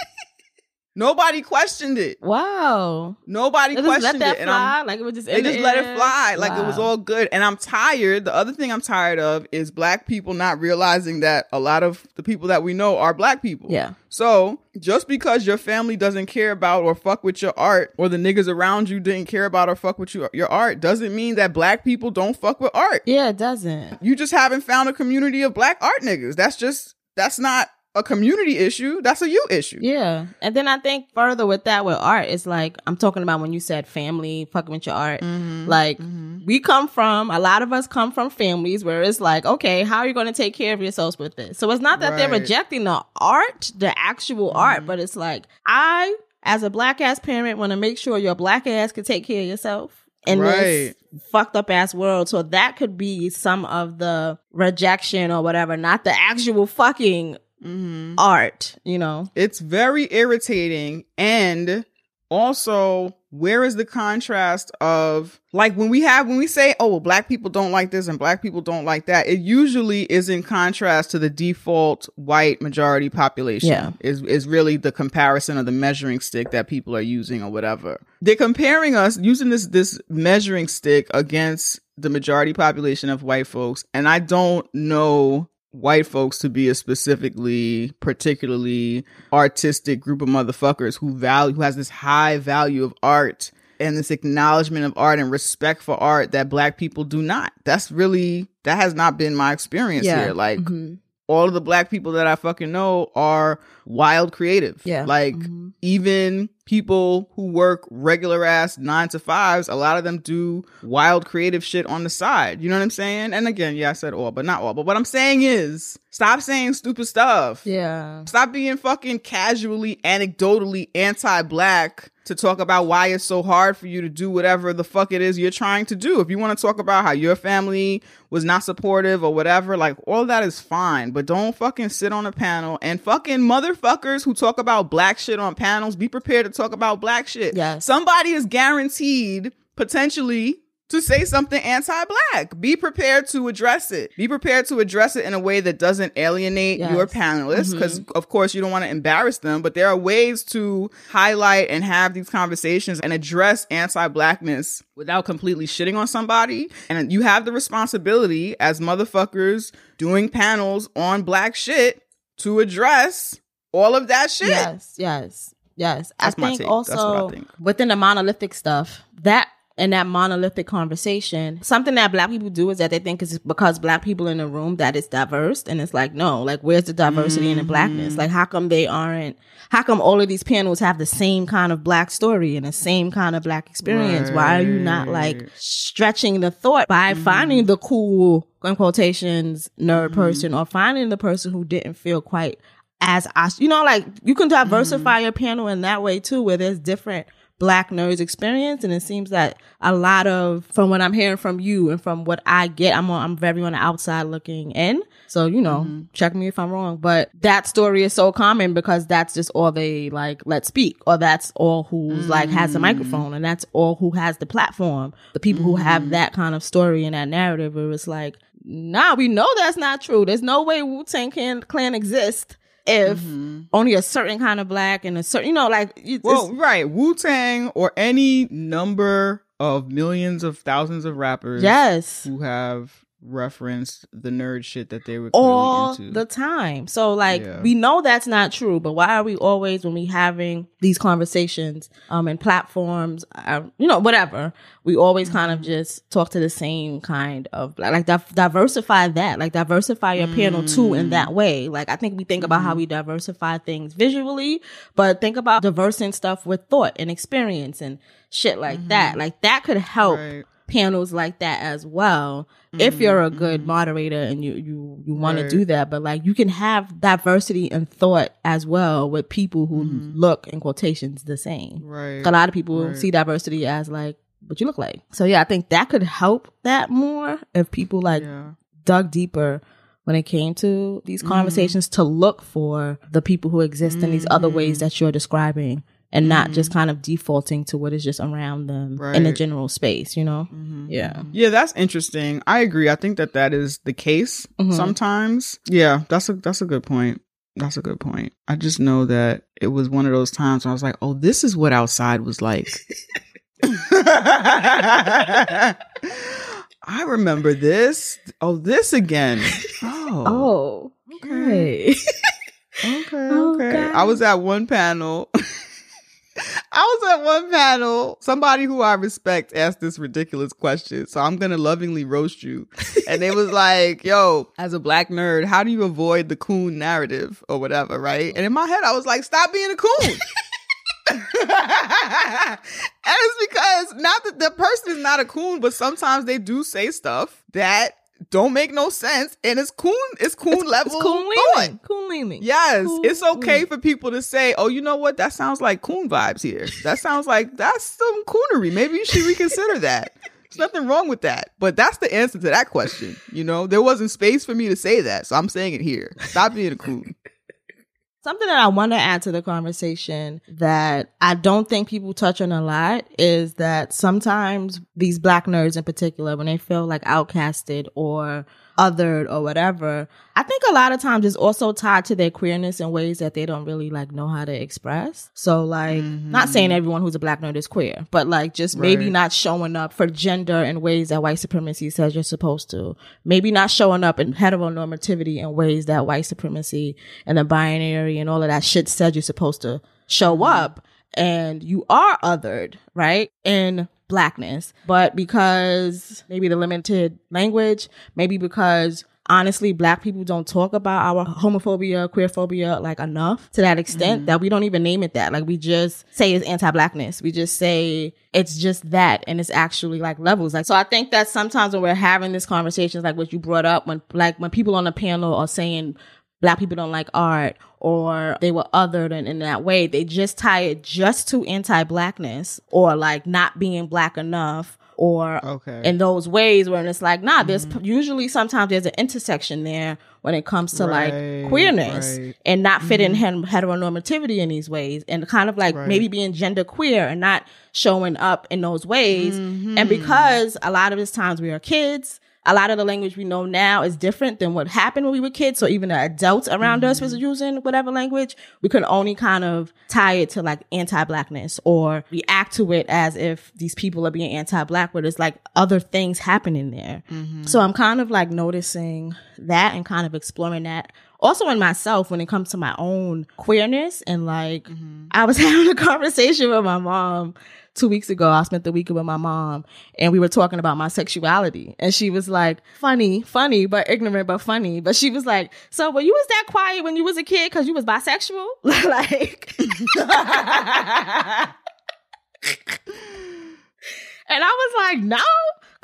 Nobody questioned it.
Wow.
Nobody
just let
questioned
that
it.
Fly. Like it was just.
They
the
just let it fly like it was all good. And I'm tired. The other thing I'm tired of is black people not realizing that a lot of the people that we know are black people.
Yeah.
So just because your family doesn't care about or fuck with your art, or the niggas around you didn't care about or fuck with you, your art, doesn't mean that black people don't fuck with art.
Yeah, it doesn't.
You just haven't found a community of black art niggas. That's just that's not a community issue. That's a you issue.
Yeah. And then I think further with that with art, it's like I'm talking about when you said family fucking with your art.
Mm-hmm.
Like we come from a lot of us come from families where it's like, okay, how are you going to take care of yourselves with this? So it's not that they're
Mm-hmm.
rejecting the art, the actual art, but it's like I, as a black ass parent, want to make sure your black ass can take care of yourself. In this fucked up ass world. So that could be some of the rejection or whatever, not the actual fucking
Mm-hmm.
art, you know?
It's very irritating. And also, where is the contrast of like when we have when we say, oh, well, black people don't like this and black people don't like that, it usually is in contrast to the default white majority population.
Yeah.
Is is really the comparison of the measuring stick that people are using or whatever. They're comparing us using this this measuring stick against the majority population of white folks. And I don't know white folks to be a specifically particularly artistic group of motherfuckers who value who has this high value of art and this acknowledgement of art and respect for art that black people do not that's really that has not been my experience
Yeah.
here like
Mhm.
all of the black people that I fucking know are wild creative.
Yeah.
Like
Mhm.
even people who work regular ass nine to fives, a lot of them do wild creative shit on the side. You know what I'm saying? And again, yeah, I said all, but not all. But what I'm saying is stop saying stupid stuff.
Yeah.
Stop being fucking casually, anecdotally anti black to talk about why it's so hard for you to do whatever the fuck it is you're trying to do. If you want to talk about how your family was not supportive or whatever, like all that is fine, but don't fucking sit on a panel and fucking motherfuckers who talk about black shit on panels, be prepared to talk about black shit.
Yes.
Somebody is guaranteed potentially to say something anti-black. Be prepared to address it. Be prepared to address it in a way that doesn't alienate
Yes.
your panelists mm-hmm. because of course you don't want to embarrass them, but there are ways to highlight and have these conversations and address anti-blackness without completely shitting on somebody. And you have the responsibility as motherfuckers doing panels on black shit to address all of that shit.
Yes, yes, yes.
That's
I think
take. What I
also
think.
within the monolithic stuff, that and that monolithic conversation, something that black people do is that they think is because black people in the room that it's diverse, and it's like no, like where's the diversity in the
Mm-hmm.
blackness? Like how come they aren't? How come all of these panels have the same kind of black story and the same kind of black experience? Why are you not like stretching the thought by
Mm-hmm.
finding the cool, in quotations, nerd person or finding the person who didn't feel quite as you know, like you can diversify your panel in that way too, where there's different black nerds experience. And it seems that a lot of, from what I'm hearing from you and from what I get, I'm on, I'm very on the outside looking in. So, you know, mm-hmm. check me if I'm wrong, but that story is so common because that's just all they like let speak or that's all who's like has a mm. microphone and that's all who has the platform. The people who have mm-hmm. that kind of story and that narrative where it's like, nah, we know that's not true. There's no way Wu Tang Clan exists if mm-hmm. only a certain kind of black and a certain, you know, like it's,
Well, right. Wu Tang or any number of millions of thousands of rappers
yes,
who have referenced the nerd shit that they were
all
into.
the time. So like
Yeah.
we know that's not true, but why are we always when we having these conversations um and platforms, uh, you know, whatever, we always kind
Mm-hmm.
of just talk to the same kind of like div- diversify that, like diversify your panel too in that
Mm.
way. Like I think we think about
Mm-hmm.
how we diversify things visually, but think about diversing stuff with thought and experience and shit like that. Like that could help
Mm-hmm. Right.
panels like that as well if you're a good moderator and you you you want to do that but like you can have diversity in thought as well with people who look in quotations the same
Right.
a lot of people
Right.
see diversity as like what you look like so yeah i think that could help that more if people like
Yeah.
dug deeper when it came to these
Mm-hmm.
conversations to look for the people who exist in these other
Mm-hmm.
ways that you're describing and not mm-hmm. just kind of defaulting to what is just around them in the general space you know mm-hmm. yeah mm-hmm.
Yeah, that's interesting. I agree. I think that that is the case
Mhm.
sometimes. Yeah, that's a that's a good point. That's a good point. I just know that it was one of those times when I was like, oh, this is what outside was like. I remember this. Oh, this again. Oh,
Oh, okay.
okay,
Oh,
okay.
God.
I was at one panel. I was at one panel. Somebody who I respect asked this ridiculous question. So I'm going to lovingly roast you. And it was like, yo, as a black nerd, how do you avoid the coon narrative or whatever, right? And in my head, I was like, stop being a coon. and it's because not that the person is not a coon, but sometimes they do say stuff that don't make no sense. And it's coon, it's coon level.
It's coon leaning. Coon leaning.
Yes,
Coon
it's okay
leaning.
for people to say, "Oh, you know what? That sounds like coon vibes here. That sounds like that's some coonery. Maybe you should reconsider that." There's nothing wrong with that. But that's the answer to that question. You know, there wasn't space for me to say that, so I'm saying it here. Stop being a coon.
Something that I want to add to the conversation that I don't think people touch on a lot is that sometimes these black nerds in particular, when they feel like outcasted or othered or whatever, I think a lot of times it's also tied to their queerness in ways that they don't really like know how to express. So like, not saying mm-hmm. everyone who's a black nerd is queer, but like just maybe
Right.
not showing up for gender in ways that white supremacy says you're supposed to. Maybe not showing up in heteronormativity in ways that white supremacy and the binary and all of that shit said you're supposed to show mm-hmm. up. And you are othered, right? In blackness. But because maybe the limited language, maybe because honestly black people don't talk about our homophobia queerphobia like enough to that extent mm-hmm. that we don't even name it that. Like we just say it's anti-blackness. We just say it's just that and it's actually like levels. Like so i think that sometimes when we're having these conversations like what you brought up when like when people on the panel are saying black people don't like art or they were othered and in that way. They just tie it just to anti-blackness or like not being black enough or
Okay.
in those ways where it's like nah there's mm-hmm. usually sometimes there's an intersection there when it comes to
Right,
like queerness
right.
and not fitting mm-hmm. hen- heteronormativity in these ways and kind of like maybe being gender queer and not showing up in those ways. Mm-hmm. And because a lot of these times we are kids a lot of the language we know now is different than what happened when we were kids. So even the adults around us was mm-hmm. using whatever language, we could only kind of tie it to like anti-blackness or react to it as if these people are being anti-black, where there's like other things happening there. Mm-hmm. So I'm kind of like noticing that and kind of exploring that. Also in myself when it comes to my own queerness and like mm-hmm. I was having a conversation with my mom two weeks ago, I spent the weekend with my mom and we were talking about my sexuality. And she was like, funny, funny, but ignorant, but funny. But she was like, so when you was that quiet when you was a kid because you was bisexual? like, and I was like, no,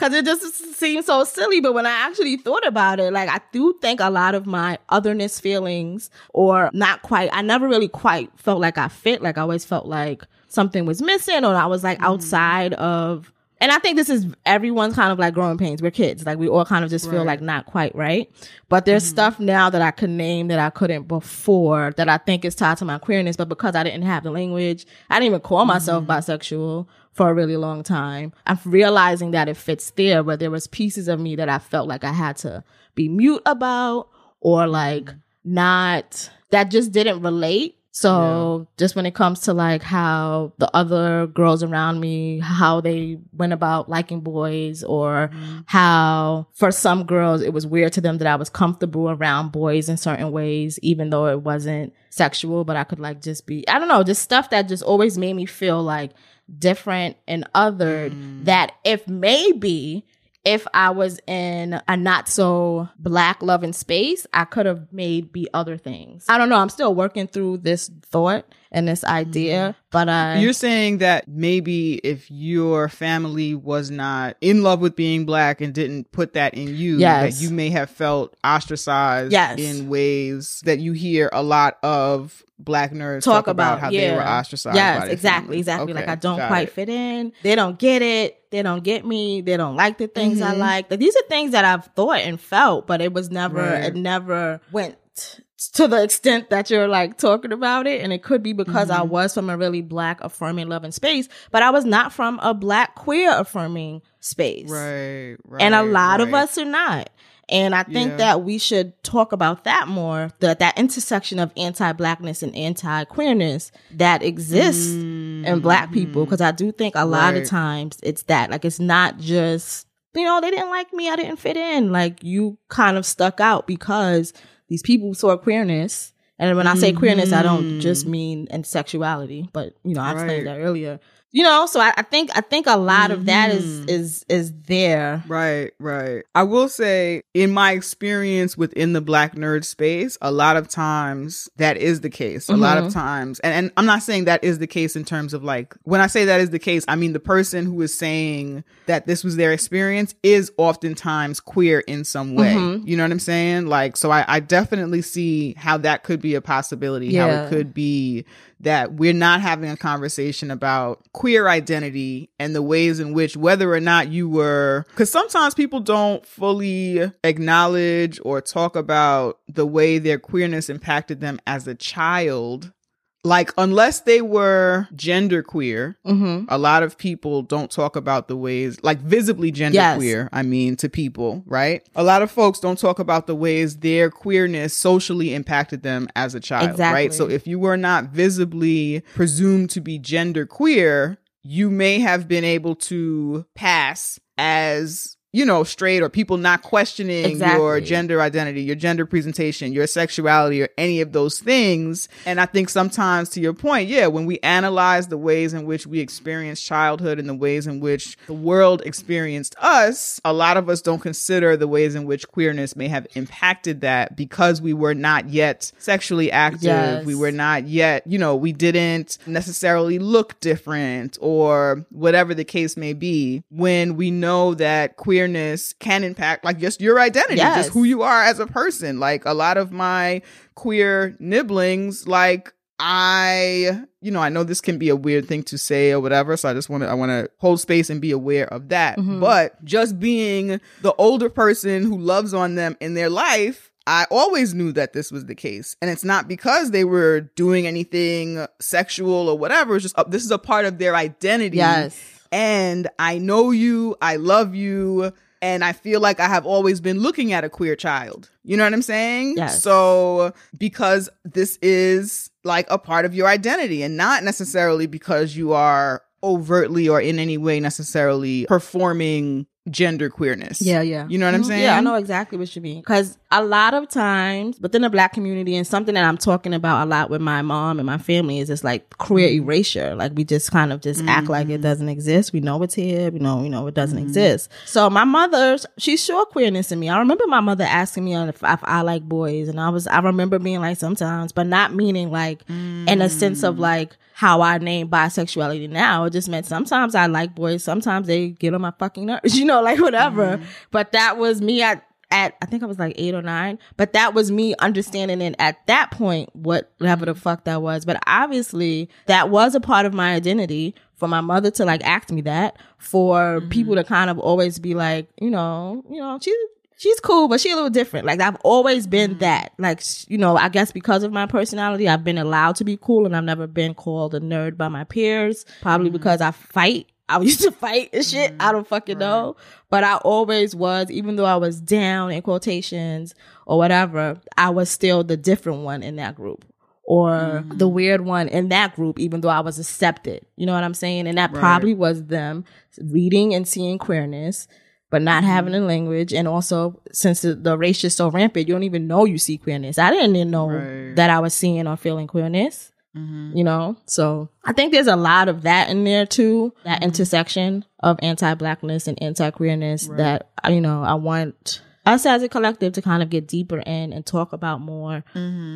because it just seems so silly. But when I actually thought about it, like, I do think a lot of my otherness feelings, or not quite, I never really quite felt like I fit. Like, I always felt like something was missing, or I was like mm-hmm. outside of. And I think this is everyone's kind of like growing pains. We're kids. Like we all kind of just feel like not quite right. But there's mm-hmm. stuff now that I could name that I couldn't before that I think is tied to my queerness. But because I didn't have the language, I didn't even call myself mm-hmm. bisexual for a really long time. I'm realizing that it fits there, but there was pieces of me that I felt like I had to be mute about or like not that just didn't relate. So just when it comes to like how the other girls around me, how they went about liking boys or mm-hmm. how for some girls it was weird to them that I was comfortable around boys in certain ways, even though it wasn't sexual, but I could like just be, I don't know, just stuff that just always made me feel like different and othered mm. that if maybe if I was in a not so black loving space, I could have made be other things. I don't know. I'm still working through this thought and this idea, but I
You're saying that maybe if your family was not in love with being black and didn't put that in you,
Yes.
that you may have felt ostracized
Yes.
in ways that you hear a lot of black nerds
talk, about,
how
yeah.
they were ostracized.
Yes, exactly,
families.
exactly.
Okay,
like I don't quite
it.
fit in. They don't get it. They don't get me. They don't like the things I
Mhm.
like. Like, these are things that I've thought and felt, but it was never.
Right.
It never went to the extent that you're like talking about it. And it could be because I
Mhm.
was from a really black affirming loving space, but I was not from a black queer affirming space.
Right, right.
and a lot of us are not. And I think
Yeah.
that we should talk about that more. That that intersection of anti-blackness and anti-queerness that exists in black people. Because I do think a lot of times it's that. Like it's not just you know they didn't like me, I didn't fit in. Like you kind of stuck out because these people saw queerness. And when I say queerness, I don't mm. just mean in sexuality, but you know I explained
Right.
that earlier. You know, so I, I think I think a lot of that is
Mhm.
is is there.
Right, right. I will say, in my experience within the black nerd space, a lot of times that is the case. A lot of
Mhm.
times, and, and I'm not saying that is the case in terms of like, when I say that is the case, I mean the person who is saying that this was their experience is oftentimes queer in some way.
Mhm.
You know what I'm saying? Like, so I, I definitely see how that could be a possibility, how it could be that we're not having a conversation about queer identity and the ways in which whether or not you were because sometimes people don't fully acknowledge or talk about the way their queerness impacted them as a child like unless they were gender queer
Mm-hmm.
a lot of people don't talk about the ways like visibly genderqueer
Yes.
i mean to people right a lot of folks don't talk about the ways their queerness socially impacted them as a child right so if you were not visibly presumed to be gender queer you may have been able to pass as you know straight or people not questioning your gender identity your gender presentation your sexuality or any of those things. And i think sometimes to your point yeah when we analyze the ways in which we experience childhood and the ways in which the world experienced us a lot of us don't consider the ways in which queerness may have impacted that because we were not yet sexually active.
Yes.
we were not yet you know we didn't necessarily look different or whatever the case may be. When we know that queerness can impact like just your identity
Yes.
just who you are as a person like a lot of my queer nibblings like I, you know, I know this can be a weird thing to say or whatever, so I just want to I want to hold space and be aware of that.
Mhm.
But just being the older person who loves on them in their life, I always knew that this was the case. And it's not because they were doing anything sexual or whatever, it's just uh, this is a part of their identity
Yes.
And I know you, I love you, and I feel like I have always been looking at a queer child. You know what I'm saying?
Yes.
So, because this is like a part of your identity and not necessarily because you are overtly or in any way necessarily performing gender queerness.
Yeah, yeah.
You know what I'm saying?
Yeah, I know exactly what you mean. Because a lot of times within the black community, and something that I'm talking about a lot with my mom and my family is just like queer
Mm-hmm.
erasure. Like we just kind of just act like it doesn't exist. We know it's here. We know, you know, it doesn't
Mm-hmm.
exist. So my mother, she saw queerness in me. I remember my mother asking me if, if I like boys, and I was, I remember being like sometimes, but not meaning like in a sense
Mm.
of like how I name bisexuality now. It just meant sometimes I like boys, sometimes they get on my fucking nerves, you know, like whatever.
Mm-hmm.
But that was me at at I think I was like eight or nine. But that was me understanding it at that point, whatever the fuck that was. But obviously that was a part of my identity for my mother to like ask me that, for mm-hmm. people to kind of always be like, you know, you know, she's she's cool, but she's a little different. Like I've always been mm-hmm. that. Like you know, I guess because of my personality, I've been allowed to be cool, and I've never been called a nerd by my peers. Probably because I fight. I used to fight and shit. I don't fucking know, but I always was. Even though I was down in quotations or whatever, I was still the different one in that group. Or mm-hmm. the weird one in that group, even though I was accepted. You know what I'm saying? And that
Right.
probably was them reading and seeing queerness but not mm-hmm. having a language. And also, since the, the race is so rampant, you don't even know you see queerness. I didn't even know
Right.
that I was seeing or feeling queerness,
Mhm.
you know? So I think there's a lot of that in there too, that intersection of anti blackness and anti queerness that, you know, I want us as a collective to kind of get deeper in and talk about more.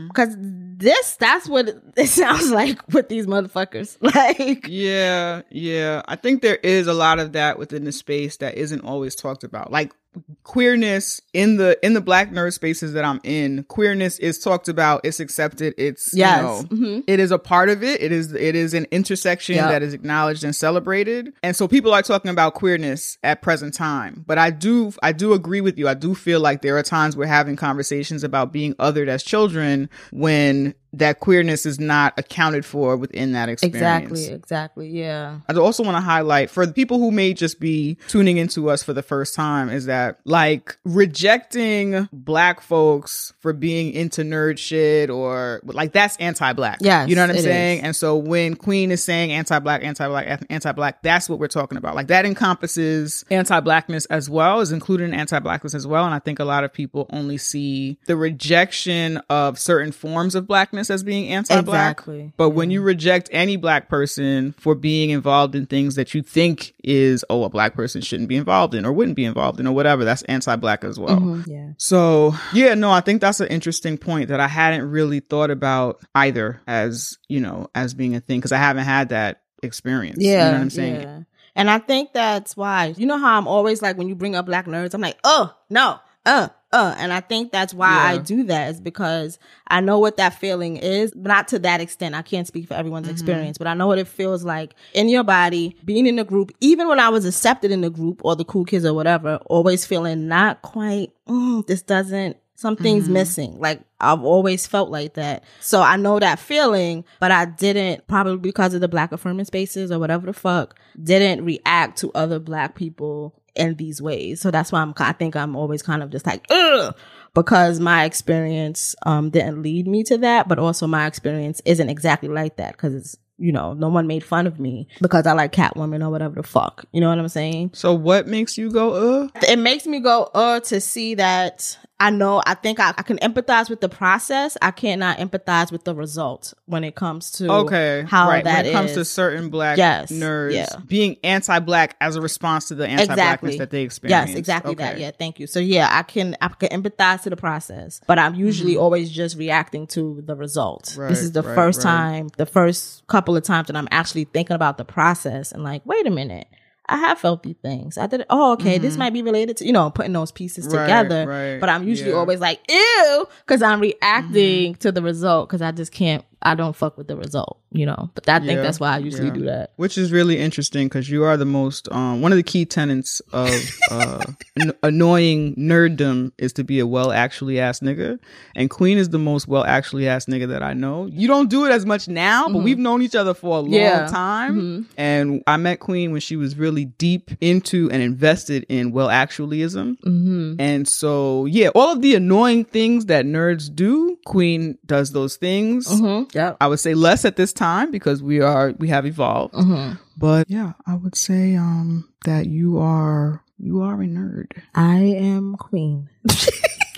Because this, that's what it sounds like with these motherfuckers. Like,
Yeah, yeah. I think there is a lot of that within the space that isn't always talked about. Like queerness in the in the black nerd spaces that I'm in, queerness is talked about, it's accepted, it's
Yes.
you know,
Mhm.
it is a part of it. It is it is an intersection
Yep.
that is acknowledged and celebrated. And so people are talking about queerness at present time. But I do I do agree with you. I do feel like there are times we're having conversations about being othered as children when that queerness is not accounted for within that experience.
Exactly, exactly. Yeah.
I also want to highlight for the people who may just be tuning into us for the first time is that like rejecting black folks for being into nerd shit or like that's anti-black.
Yeah.
You know what I'm saying?
is.
And so when Queen is saying anti-black, anti-black, anti-black, that's what we're talking about. Like that encompasses anti-blackness as well, is included in anti-blackness as well. And I think a lot of people only see the rejection of certain forms of blackness as being anti-black.
Exactly.
But when you reject any black person for being involved in things that you think is, oh, a black person shouldn't be involved in or wouldn't be involved in or whatever, that's anti-black as well.
Mhm. Yeah.
So yeah, no, I think that's an interesting point that I hadn't really thought about either as, you know, as being a thing because I haven't had that experience.
Yeah.
You know what I'm saying?
yeah. And I think that's why, you know how I'm always like, when you bring up black nerds, I'm like, oh, no, uh, uh. And I think that's why I do that is because I know what that feeling is, but not to that extent. I can't speak for everyone's
Mm-hmm.
experience, but I know what it feels like in your body, being in a group, even when I was accepted in the group or the cool kids or whatever, always feeling not quite, mm, this doesn't, something's
Mm-hmm.
missing. Like I've always felt like that. So I know that feeling, but I didn't probably because of the black affirming spaces or whatever the fuck, didn't react to other black people in these ways. So that's why I'm I think I'm always kind of just like, ugh, because my experience um didn't lead me to that, but also my experience isn't exactly like that because it's you know, no one made fun of me because I like Catwoman or whatever the fuck. You know what I'm saying?
So what makes you go, uh?
it makes me go uh to see that I know I think I, I can empathize with the process. I cannot empathize with the result when it comes to
Okay.
how
right.
that
when it comes to certain black
Yes,
nerds
yeah.
being anti-black as a response to the anti-blackness
exactly
that they experience.
Yes, exactly that. Yeah, thank you. So yeah, I can I can empathize to the process, but I'm usually always just reacting to the result.
Mm-hmm. Right,
this is the
right,
first time, the first couple of times that I'm actually thinking about the process and like, wait a minute. I have felt these things. I did. Oh, okay. This might be related to, you know, putting those pieces
Mm-hmm. Right,
together.
right,
But I'm usually
yeah.
always like, ew, because I'm reacting
Mm-hmm.
to the result because I just can't, I don't fuck with the result, you know. But I think
Yeah,
that's why I usually
yeah.
do that.
Which is really interesting because you are the most um one of the key tenets of uh an- annoying nerddom is to be a well actually ass nigga. And Queen is the most well actually ass nigga that I know. You don't do it as much now, but we've known each other for a long
Mm-hmm. Yeah. Mm-hmm.
time. And I met Queen when she was really deep into and invested in well actuallyism.
Mm-hmm.
And so yeah, all of the annoying things that nerds do, Queen does those things.
Mm-hmm.
I would say less at this time because we are we have evolved.
Mm-hmm.
But yeah, I would say um that you are you are a nerd.
I am queen.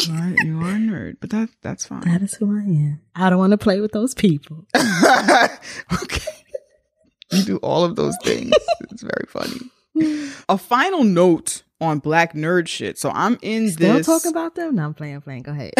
You are, you are a nerd, but that that's fine.
That is who I am. I don't want to play with those people.
okay. You do all of those things. It's very funny. A final note on black nerd shit. So I'm in this.
Still
this
talking about them? No, I'm playing, playing. Go ahead.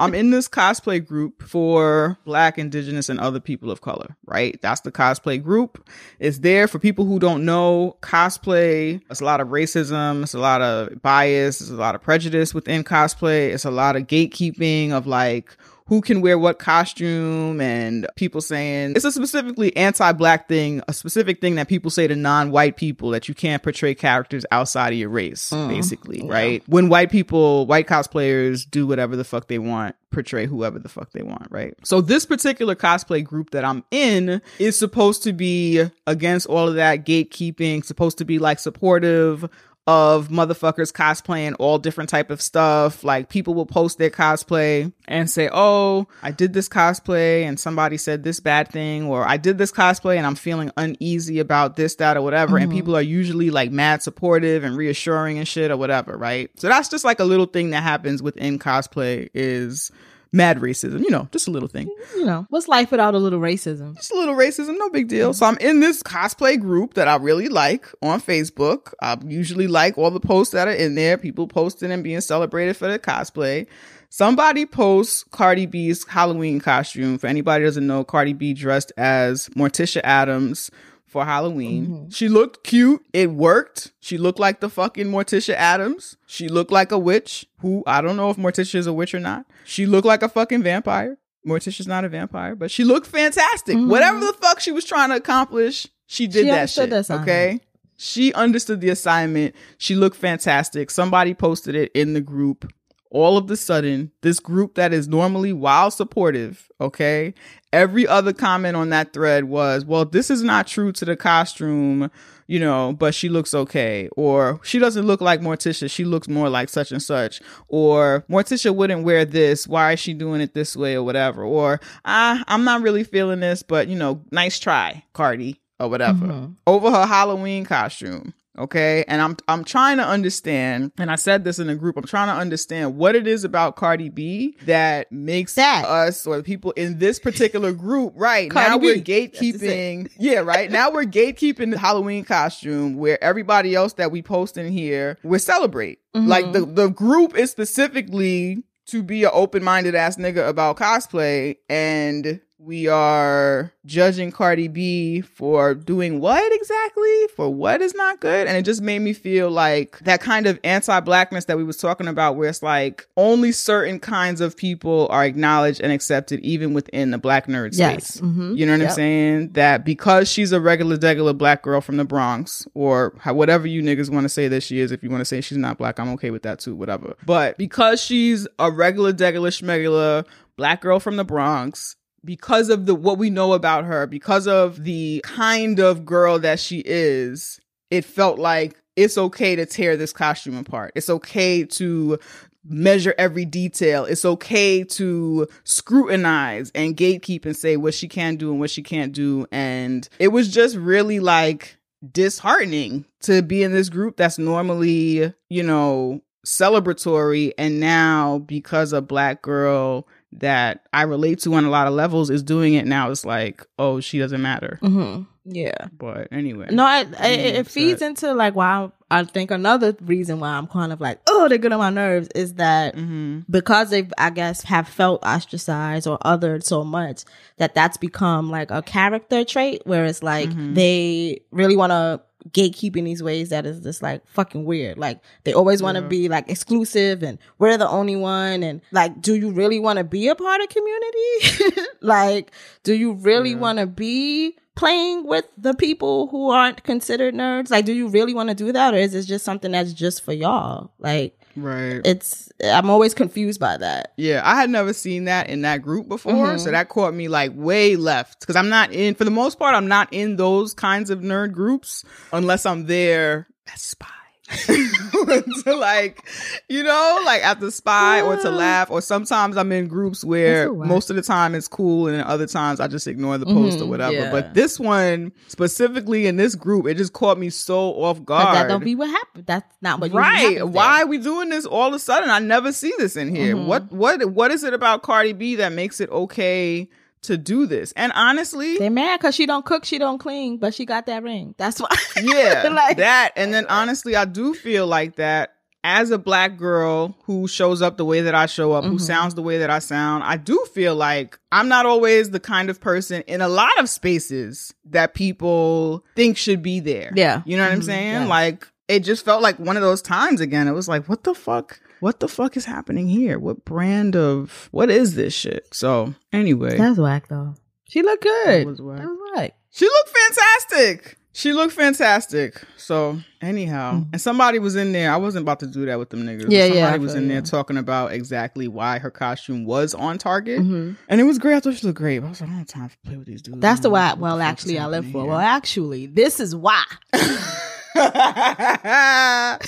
I'm in this cosplay group for black, indigenous, and other people of color, right? That's the cosplay group. It's there for people who don't know cosplay. It's a lot of racism. It's a lot of bias. It's a lot of prejudice within cosplay. It's a lot of gatekeeping of like, who can wear what costume and people saying it's a specifically anti-black thing, a specific thing that people say to non-white people that you can't portray characters outside of your race, mm-hmm. basically, right? When white people, white cosplayers do whatever the fuck they want, portray whoever the fuck they want, right? So this particular cosplay group that I'm in is supposed to be against all of that gatekeeping, supposed to be like supportive of motherfuckers cosplaying all different type of stuff. Like people will post their cosplay and say, "Oh, I did this cosplay and somebody said this bad thing," or "I did this cosplay and I'm feeling uneasy about this, that, or whatever." And mm-hmm. people are usually like mad supportive and reassuring and shit or whatever, right? So that's just like a little thing that happens within cosplay is mad racism. You know, just a little thing
you know, what's life without a little racism?
just a little racism, no big deal. So I'm in this cosplay group that I really like on Facebook. I usually like all the posts that are in there, people posting and being celebrated for their cosplay. Somebody posts Cardi B's Halloween costume. For anybody who doesn't know, Cardi B dressed as Morticia Addams for Halloween. Mm-hmm. She looked cute. It worked. She looked like the fucking Morticia Addams. She looked like a witch who I don't know if Morticia is a witch or not. She looked like a fucking vampire. Morticia's not a vampire, but she looked fantastic. Mm-hmm. Whatever the fuck she was trying to accomplish, she did
She
that shit.
the
okay? She understood the assignment. She looked fantastic. Somebody posted it in the group. All of the sudden, this group that is normally wild supportive, okay? Every other comment on that thread was, well, this is not true to the costume, you know, but she looks okay. Or she doesn't look like Morticia. She looks more like such and such. Or Morticia wouldn't wear this. Why is she doing it this way or whatever? Or, ah, I'm not really feeling this, but you know, nice try, Cardi or whatever over her Halloween costume. Okay. And I'm I'm trying to understand, and I said this in the group, I'm trying to understand what it is about Cardi B that makes
That.
us or the people in this particular group, right?
Cardi
now
B.
we're
That's just it.
gatekeeping. Yeah, right. Now we're gatekeeping the Halloween costume where everybody else that we post in here, we celebrate.
Mm-hmm.
Like the, the group is specifically to be an open-minded ass nigga about cosplay and we are judging Cardi B for doing what exactly? For what is not good? And it just made me feel like that kind of anti-blackness that we was talking about where it's like only certain kinds of people are acknowledged and accepted even within the black nerd
Yes.
space.
Mhm.
You know what I'm saying? That because she's a regular degular black girl from the Bronx or whatever you niggas want to say that she is, if you want to say she's not black, I'm okay with that too, whatever. But because she's a regular degular schmegular black girl from the Bronx, because of the what we know about her, because of the kind of girl that she is, it felt like it's okay to tear this costume apart. It's okay to measure every detail. It's okay to scrutinize and gatekeep and say what she can do and what she can't do. And it was just really like disheartening to be in this group that's normally, you know, celebratory. And now because a black girl that I relate to on a lot of levels is doing it now, it's like, oh, she doesn't matter.
Mhm. Yeah.
But anyway.
No, I, I, it, it feeds into like why I think another reason why I'm kind of like, oh, they're good on my nerves is that
hmm
because they, I guess, have felt ostracized or othered so much that that's become like a character trait where it's like
Mhm.
they really want to gatekeep in these ways that is just like fucking weird. Like they always want to
Yeah.
be like exclusive and we're the only one. And like, do you really want to be a part of community? like, do you really
Yeah.
want to be playing with the people who aren't considered nerds? Like, do you really want to do that? Or is it just something that's just for y'all? Like,
Right.
it's, I'm always confused by that.
Yeah, I had never seen that in that group before,
Mhm.
so that caught me like way left because I'm not in. For the most part, I'm not in those kinds of nerd groups unless I'm there as spy. to like, you know, like at the spy or to laugh, or sometimes I'm in groups where
That's so whack.
most of the time it's cool, and other times I just ignore the post or
Mhm,
whatever.
yeah.
But this one specifically in this group, it just caught me so off
But
guard.
that don't be what happened. That's not what
right why are we doing this all of a sudden i never see this in here
Mhm.
what what what is it about cardi b that makes it okay to do this and honestly
They mad because she don't cook, she don't clean, but she got that ring. That's why.
yeah
Like-
that and then honestly i do feel like that as a black girl who shows up the way that I show up, who
Mhm.
sounds the way that I sound, I do feel like I'm not always the kind of person in a lot of spaces that people think should be there.
Yeah.
You know what I'm
Mhm.
saying?
Yeah.
Like it just felt like one of those times again. It was like, what the fuck? What the fuck is happening here? What brand of what is this shit? So anyway,
That's whack though. She looked good.
That was whack.
That was whack.
she looked fantastic. She looked fantastic. So anyhow, and somebody was in there. I wasn't about to do that with them niggas.
Yeah,
somebody
yeah, I
was in there
you.
talking about exactly why her costume was on target,
Mhm.
and it was great. I thought she looked great. But I was like, I don't have time to play with these dudes.
That's the why. Well, actually, I live for. Well, actually, this is why.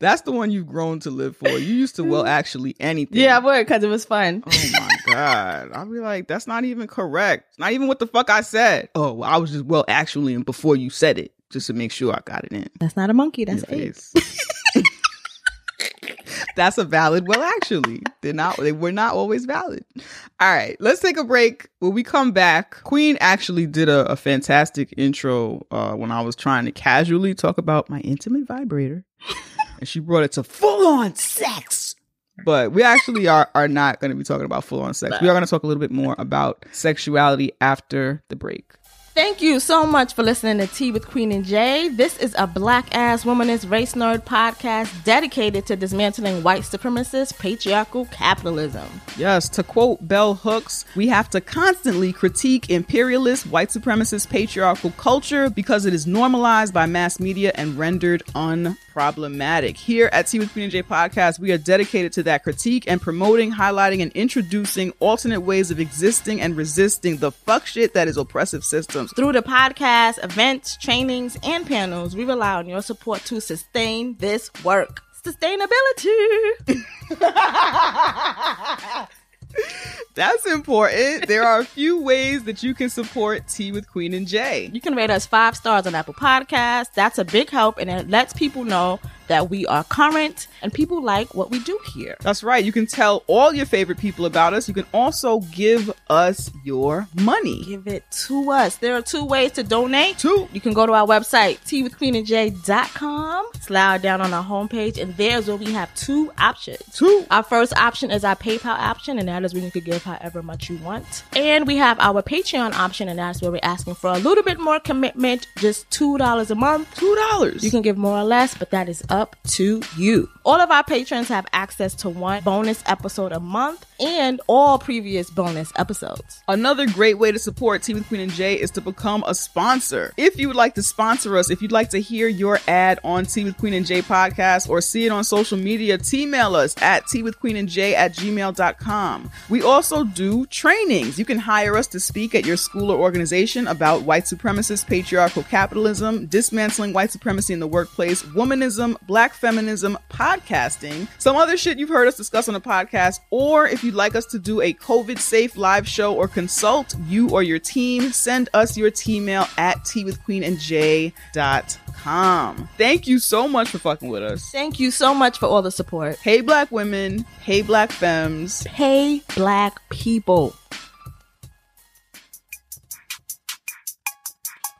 That's the one you've grown to live for. You used to well actually anything.
Yeah, I would because it was fun.
Oh my god! I'll be like, that's not even correct. Not even what the fuck I said. Oh, well, I was just well actually and before you said it, just to make sure I got it in.
That's not a monkey. That's
your
eight.
That's a valid. Well, actually, they're not. They were not always valid. All right, let's take a break. When we come back, Queen actually did a, a fantastic intro uh, when I was trying to casually talk about my intimate vibrator, and she brought it to full on sex. But we actually are are not going to be talking about full on sex. We are going to talk a little bit more about sexuality after the break.
Thank you so much for listening to Tea with Queen and Jay. This is a black ass womanist race nerd podcast dedicated to dismantling white supremacist patriarchal capitalism.
Yes, to quote Bell Hooks, we have to constantly critique imperialist, white supremacist, patriarchal culture because it is normalized by mass media and rendered unproblematic. Here at Tea with Queen and Jay podcast, we are dedicated to that critique and promoting, highlighting, and introducing alternate ways of existing and resisting the fuck shit that is oppressive systems.
Through the podcast, events, trainings, and panels, we rely on your support to sustain this work. Sustainability.
That's important. There are a few ways that you can support Tea with Queen and Jay.
You can rate us five stars on Apple Podcasts. That's a big help, and it lets people know that we are current and people like what we do here.
That's right. You can tell all your favorite people about us. You can also give us your money.
Give it to us. There are two ways to donate.
Two.
You can go to our website, teawithqueenandj.com, slide down on our homepage, and there's where we have two options.
Two.
Our first option is our PayPal option, and that is where you can give however much you want. And we have our Patreon option, and that's where we're asking for a little bit more commitment, just $2 a month.
Two dollars.
You can give more or less, but that is up to you. All of our patrons have access to one bonus episode a month and all previous bonus episodes.
Another great way to support Tea with Queen and Jay is to become a sponsor. If you would like to sponsor us, if you'd like to hear your ad on Tea with Queen and Jay podcast or see it on social media, email us at teawithqueenandj at gmail.com. We also do trainings. You can hire us to speak at your school or organization about white supremacist patriarchal capitalism, dismantling white supremacy in the workplace, womanism, black feminism, podcasting, some other shit you've heard us discuss on the podcast, or if you'd like us to do a COVID safe live show or consult you or your team, send us your email at teawithqueenandj.com. Thank you so much for fucking with us.
Thank you so much for all the support.
Hey, black women. Hey, black femmes.
Hey, black people.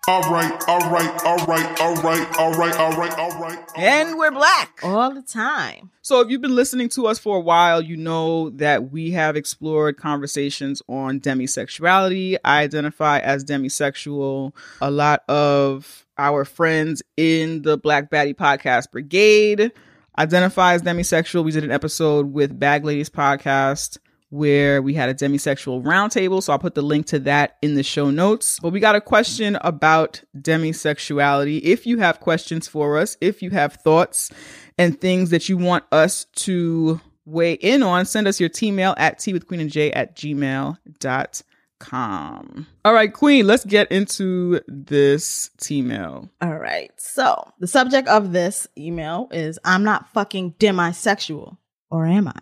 All right, all right, all right, all right, all right, all right, all right.
And we're black.
All the time.
So, if you've been listening to us for a while, you know that we have explored conversations on demisexuality. I identify as demisexual. A lot of our friends in the Black Baddie Podcast Brigade identify as demisexual. We did an episode with Bag Ladies Podcast where we had a demisexual roundtable. So I'll put the link to that in the show notes. But we got a question about demisexuality. If you have questions for us, if you have thoughts and things that you want us to weigh in on, send us your email at teawithqueenandj at gmail.com. All right, Queen, let's get into this email.
All right. So the subject of this email is I'm not fucking demisexual. Or am I?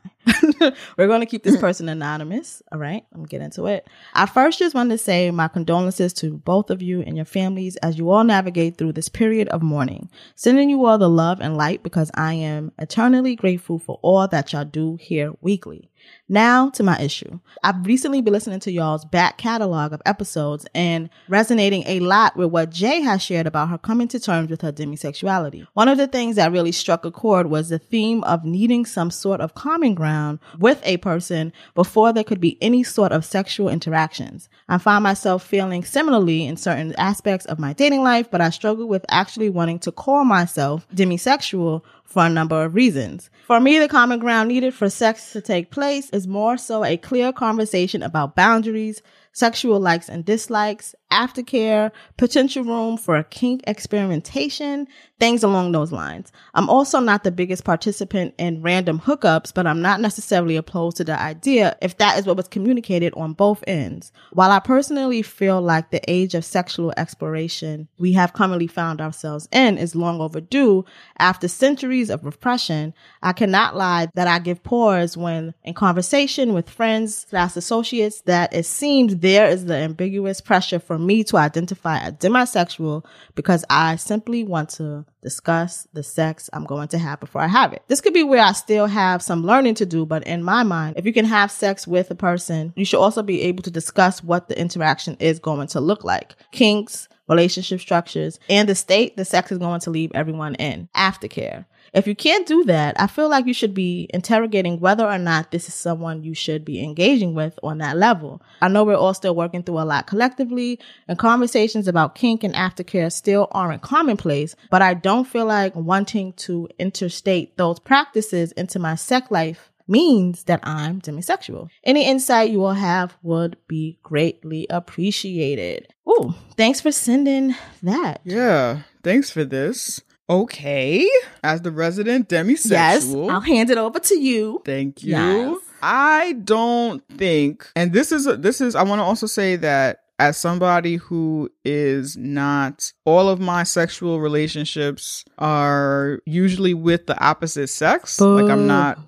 We're going to keep this person anonymous. All right. Me get into it. I first just wanted to say my condolences to both of you and your families as you all navigate through this period of mourning. Sending you all the love and light because I am eternally grateful for all that y'all do here weekly. Now to my issue. I've recently been listening to y'all's back catalog of episodes and resonating a lot with what Jay has shared about her coming to terms with her demisexuality. One of the things that really struck a chord was the theme of needing some sort of common ground with a person before there could be any sort of sexual interactions. I find myself feeling similarly in certain aspects of my dating life, but I struggle with actually wanting to call myself demisexual for a number of reasons. For me, the common ground needed for sex to take place is more so a clear conversation about boundaries, sexual likes and dislikes, aftercare, potential room for a kink experimentation, things along those lines. I'm also not the biggest participant in random hookups, but I'm not necessarily opposed to the idea if that is what was communicated on both ends. While I personally feel like the age of sexual exploration we have commonly found ourselves in is long overdue after centuries of repression, I cannot lie that I give pause when in conversation with friends slash associates that it seems there is the ambiguous pressure for me to identify as demisexual because I simply want to discuss the sex I'm going to have before I have it. This could be where I still have some learning to do, but in my mind, if you can have sex with a person, you should also be able to discuss what the interaction is going to look like. Kinks, relationship structures, and the state the sex is going to leave everyone in. Aftercare. If you can't do that, I feel like you should be interrogating whether or not this is someone you should be engaging with on that level. I know we're all still working through a lot collectively, and conversations about kink and aftercare still aren't commonplace, but I don't feel like wanting to interstate those practices into my sex life means that I'm demisexual. Any insight you will have would be greatly appreciated. Ooh, thanks for sending that.
Yeah, thanks for this. Okay, as the resident demisexual,
Yes, I'll hand it over to you.
Thank you.
Yes.
I don't think, and this is this is. I want to also say that as somebody who is not all of my sexual relationships are usually with the opposite sex. Like I'm not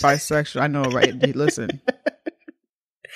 bisexual. I know, right? Listen,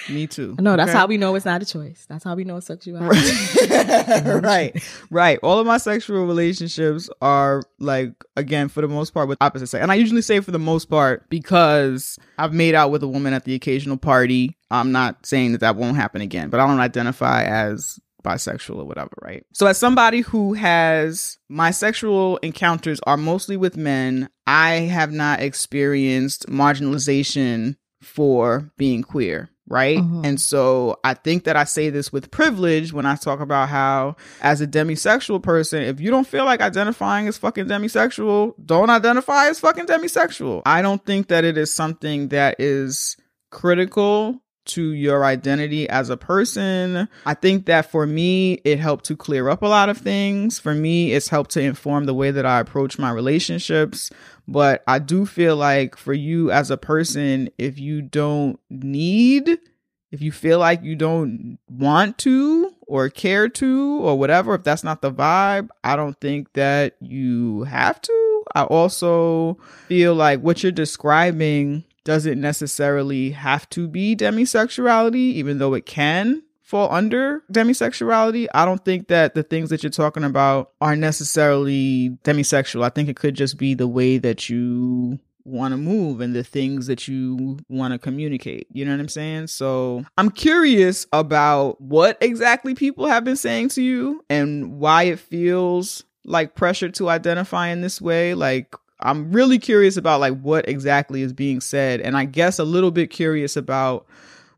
me too.
No, that's
okay?
how we know it's not a choice. That's how we know it's sexuality.
right, right. All of my sexual relationships are like again for the most part with opposite sex, and I usually say for the most part because I've made out with a woman at the occasional party. I'm not saying that that won't happen again, but I don't identify as bisexual or whatever, right? So as somebody who has my sexual encounters are mostly with men, I have not experienced marginalization for being queer. Right.
Mhm.
And so I think that I say this with privilege when I talk about how, as a demisexual person, if you don't feel like identifying as fucking demisexual, don't identify as fucking demisexual. I don't think that it is something that is critical to your identity as a person. I think that for me, it helped to clear up a lot of things. For me, it's helped to inform the way that I approach my relationships. But I do feel like for you as a person, if you don't need, if you feel like you don't want to or care to or whatever, if that's not the vibe, I don't think that you have to. I also feel like what you're describing doesn't necessarily have to be demisexuality, even though it can fall under demisexuality. I don't think that the things that you're talking about are necessarily demisexual. I think it could just be the way that you want to move and the things that you want to communicate. You know what I'm saying? So I'm curious about what exactly people have been saying to you and why it feels like pressure to identify in this way. Like, I'm really curious about like what exactly is being said and I guess a little bit curious about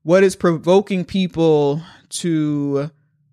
what is provoking people to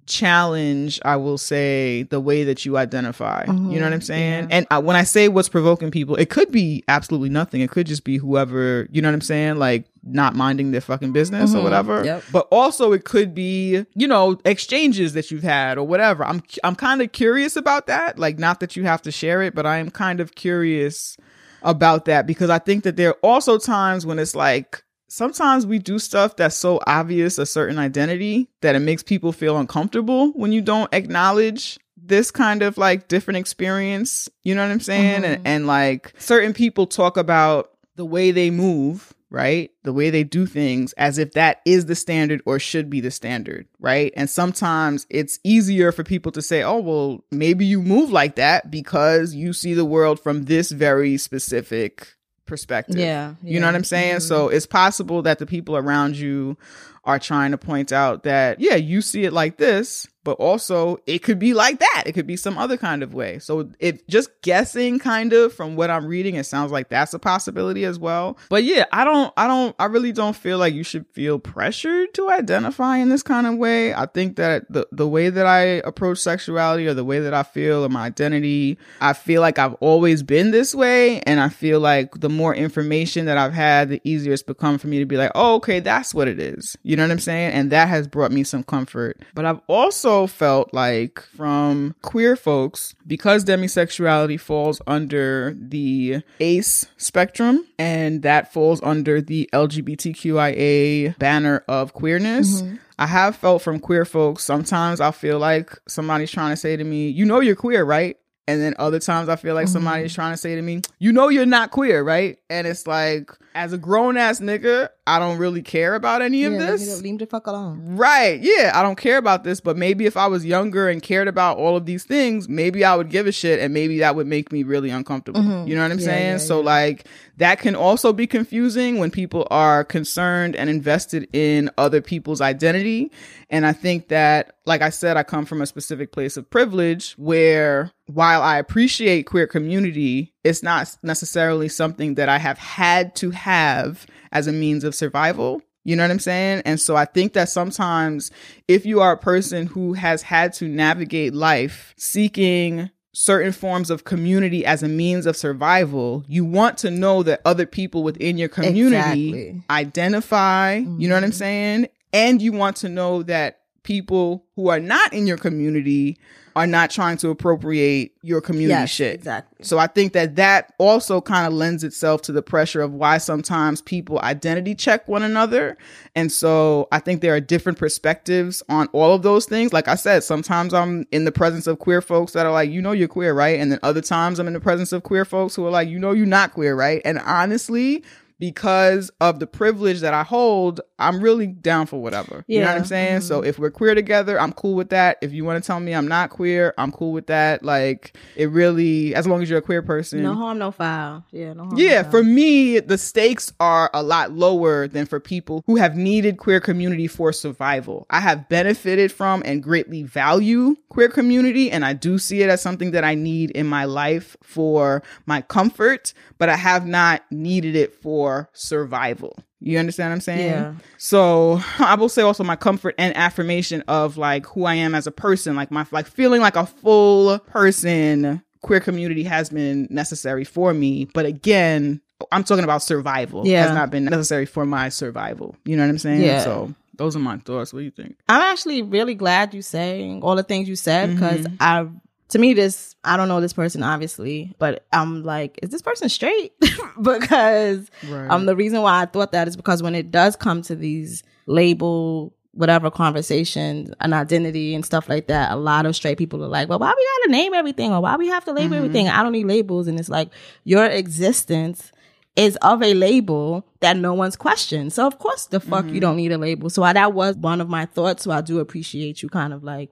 challenge i will say the way that you identify. You know what i'm mm-hmm. saying?
Yeah.
and I, when i say what's provoking people it could be absolutely nothing. It could just be whoever you know what i'm saying? Like not minding their fucking business or mm-hmm. whatever.
Yep.
but also it could be you know exchanges that you've had or whatever. I'm i'm kind of curious about that. Like not that you have to share it but i am kind of curious about that because i think that there are also times when it's like sometimes we do stuff that's so obvious a certain identity that it makes people feel uncomfortable when you don't acknowledge this kind of like different experience. You know what i'm saying? And, mm-hmm. and like certain people talk about the way they move right? The way they do things as if that is the standard or should be the standard right? And sometimes it's easier for people to say oh well maybe you move like that because you see the world from this very specific perspective.
Yeah,
you know what i'm saying? So mm-hmm. it's possible that the people around you are trying to point out that yeah you see it like this but also it could be like that. It could be some other kind of way. So it just guessing kind of from what i'm reading it sounds like that's a possibility as well. But yeah i don't i don't i really don't feel like you should feel pressured to identify in this kind of way. I think that the the way that i approach sexuality or the way that i feel or my identity i feel like i've always been this way. And i feel like the more information that i've had the easier it's become for me to be like oh okay that's what it is. You know what i'm saying? And that has brought me some comfort. But i've also felt like from queer folks because demisexuality falls under the ace spectrum and that falls under the lgbtqia banner of queerness mm-hmm. I have felt from queer folks, sometimes I feel like somebody's trying to say to me, you know, you're queer, right? And then other times I feel like mm-hmm. somebody's trying to say to me, you know, you're not queer, right? And it's like, as a grown ass nigga, I don't really care about any of
Yeah,
this.
Leave, leave the fuck alone.
Right. Yeah. I don't care about this, but maybe if I was younger and cared about all of these things, maybe I would give a shit and maybe that would make me really uncomfortable. You know what I'm
Mm-hmm. Yeah,
saying?
yeah,
so, like, that can also be confusing when people are concerned and invested in other people's identity. And I think that, like I said, I come from a specific place of privilege where while I appreciate queer community, it's not necessarily something that I have had to have as a means of survival. You know what I'm saying? And so I think that sometimes if you are a person who has had to navigate life seeking certain forms of community as a means of survival, you want to know that other people within your community
Exactly.
identify, you know what I'm mm-hmm. saying? And you want to know that people who are not in your community are not trying to appropriate your community
Yes,
shit.
exactly.
So I think that that also kind of lends itself to the pressure of why sometimes people identity check one another. And so I think there are different perspectives on all of those things. Like I said, sometimes I'm in the presence of queer folks that are like, you know, you're queer, right? And then other times I'm in the presence of queer folks who are like, you know, you're not queer, right? And honestly, because of the privilege that I hold, I'm really down for whatever. You know what
Yeah.
I'm saying? So mm-hmm. if we're queer together, I'm cool with that. If you want to tell me I'm not queer, I'm cool with that. Like it really, as long as you're a queer person.
No harm, no foul. Yeah, no harm.
Yeah,
no
for me, the stakes are a lot lower than for people who have needed queer community for survival. I have benefited from and greatly value queer community, and I do see it as something that I need in my life for my comfort, but I have not needed it for survival. You understand what I'm saying?
Yeah.
So I will say also my comfort and affirmation of like who I am as a person, like my like feeling like a full person. Queer community has been necessary for me, but again, I'm talking about survival.
Yeah.
has not been necessary for my survival. You know what I'm saying?
Yeah.
So those are my thoughts. What do you think?
I'm actually really glad you saying all the things you said because
Mm-hmm.
I, to me, this I don't know this person obviously, but I'm like, is this person straight? because
Right.
um, the reason why I thought that is because when it does come to these label whatever conversations and identity and stuff like that, a lot of straight people are like, well, why we gotta name everything or why we have to label everything? I don't need labels, and it's like your existence is of a label that no one's questioned. So of course the fuck you don't need a label. So I, that was one of my thoughts. So I do appreciate you kind of like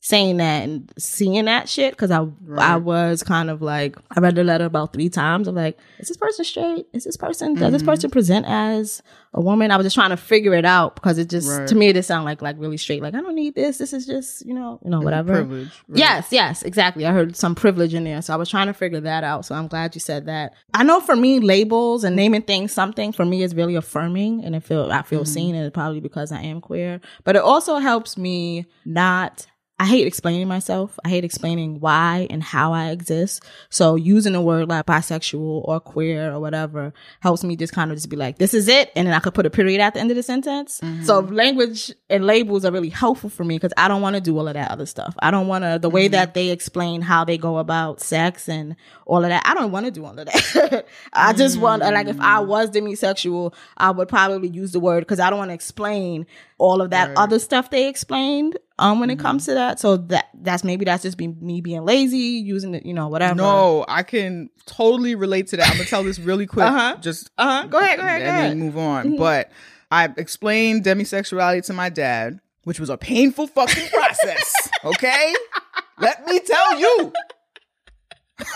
saying that and seeing that shit because I I was kind of like I read the letter about three times. I'm like, is this person straight? Is this person does this mm-hmm. person present as a woman? I was just trying to figure it out because it just
Right.
to me it just sounded like like really straight. Like I don't need this. This is just you know you know whatever.
Privilege. right?
Yes, yes, exactly. I heard some privilege in there. So I was trying to figure that out. So I'm glad you said that. I know for me, labels and naming things something for me is really affirming and it feel I feel mm-hmm. seen and it's probably because I am queer. But it also helps me not I hate explaining myself. I hate explaining why and how I exist. So using the word like bisexual or queer or whatever helps me just kind of just be like, this is it. And then I could put a period at the end of the sentence. Mm-hmm. So language and labels are really helpful for me because I don't want to do all of that other stuff. I don't want to, the way mm-hmm. that they explain how they go about sex and all of that. I don't want to do all of that. I just want, like, if I mm. was demisexual, I would probably use the word because I don't want to explain all of that other stuff they explained um when it comes to that. So that that's maybe that's just be, me being lazy, using it, you know, whatever.
No, I can totally relate to that. I'm gonna tell this really quick.
Uh-huh.
Just
Uh huh. Go ahead. Go ahead.
and
Go ahead.
then move on. But I explained demisexuality to my dad, which was a painful fucking process. okay, let me tell you.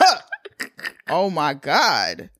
oh my god.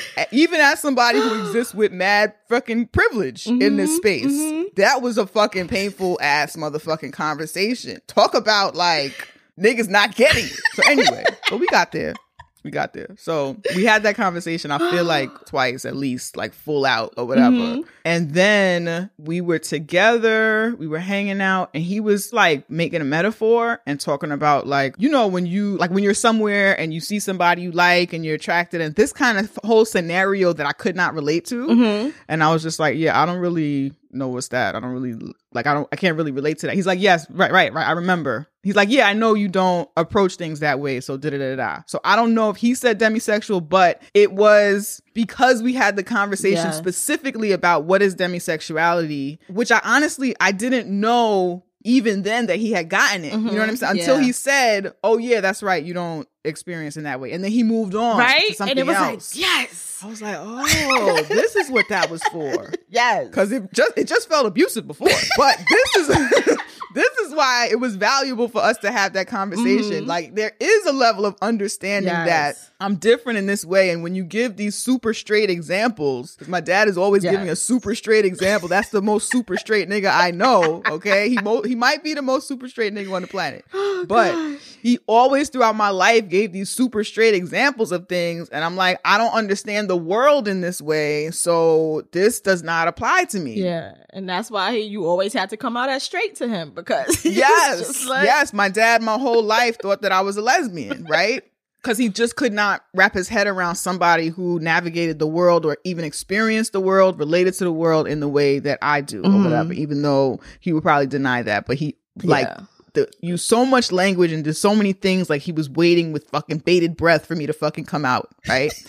Even as somebody who exists with mad fucking privilege in this mm-hmm, space, mm-hmm. that was a fucking painful ass motherfucking conversation. Talk about like niggas not getting it. So anyway, but we got there. We got there. So we had that conversation, I feel like twice at least, like full out or whatever. Mm-hmm. And then we were together, we were hanging out, and he was like making a metaphor and talking about like, you know, when you like when you're somewhere and you see somebody you like and you're attracted, and this kind of whole scenario that I could not relate to. Mm-hmm. And I was just like, yeah, I don't really know what's that. I don't really like I don't I can't really relate to that. He's like, yes, right, right, right. I remember. He's like, yeah, I know you don't approach things that way. So da da da da. So I don't know if he said demisexual, but it was because we had the conversation specifically about what is demisexuality, which I honestly I didn't know even then that he had gotten it. You know what I'm saying? Until
Mm-hmm. Yeah.
he said, "Oh yeah, that's right. You don't experience in that way," and then he moved on
Right?
to something
And it was
else.
like, yes,
I was like, "Oh, this is what that was for."
yes.
because it just it just felt abusive before. But this is this is why it was valuable for us to have that conversation.
Mhm.
Like there is a level of understanding
Yes.
that I'm different in this way. And when you give these super straight examples, my dad is always
Yes.
giving a super straight example. That's the most super straight nigga I know. Okay. He mo- he might be the most super straight nigga on the planet. But he always throughout my life gave these super straight examples of things. And I'm like, I don't understand the world in this way. So this does not apply to me.
Yeah, and that's why he, you always had to come out as straight to him because
yes,
like-
yes. My dad, my whole life, thought that I was a lesbian, right? Because he just could not wrap his head around somebody who navigated the world or even experienced the world, related to the world in the way that I do, or
Mhm.
whatever. Even though he would probably deny that, but he like
Yeah.
the, used so much language and did so many things, like he was waiting with fucking bated breath for me to fucking come out, right?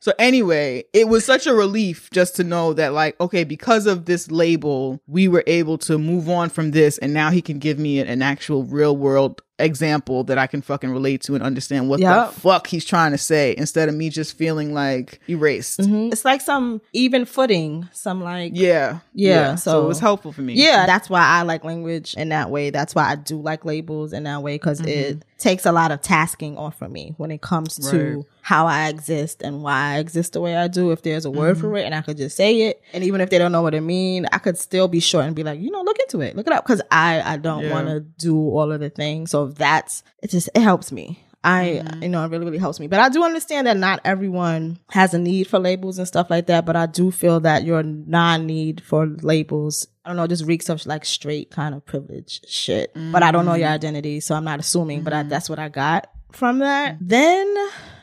So anyway, it was such a relief just to know that like, okay, because of this label, we were able to move on from this and now he can give me an, an actual real world example that I can fucking relate to and understand what
Yup.
the fuck he's trying to say instead of me just feeling like erased.
Mhm. It's like some even footing, some like
Yeah.
Yeah,
So,
so-
it was helpful for me.
Yeah, that's why I like language in that way. That's why I do like labels in that way because it takes a lot of tasking off of me when it comes to
Right.
how I exist and why I exist the way I do. If there's a word for it and I could just say it, and even if they don't know what it mean, I could still be short and be like, you know, look into it, look it up, because I I don't
Yeah.
want to do all of the things. So that's it. Just it helps me. I, mm-hmm. you know, it really, really helps me. But I do understand that not everyone has a need for labels and stuff like that. But I do feel that your non need for labels, I don't know, just reeks of like straight kind of privilege shit. But I don't know your mm-hmm. identity. So I'm not assuming, but I, mm-hmm. that's what I got from that. Then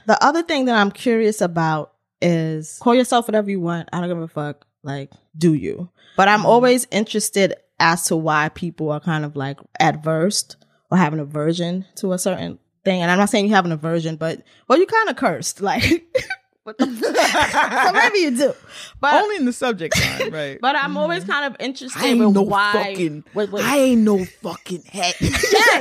the other thing that I'm curious about is call yourself whatever you want. I don't give a fuck. Like, do you? But I'm always interested as to why people are kind of like adverse or have an aversion to a certain thing. And I'm not saying you have an aversion, but well, you kind of cursed. Like, what so maybe you do. But
Only in the subject line, right?
but I'm always kind of interested
I ain't
with
no
why.
fucking.
with- with-
I ain't no fucking head.
yes,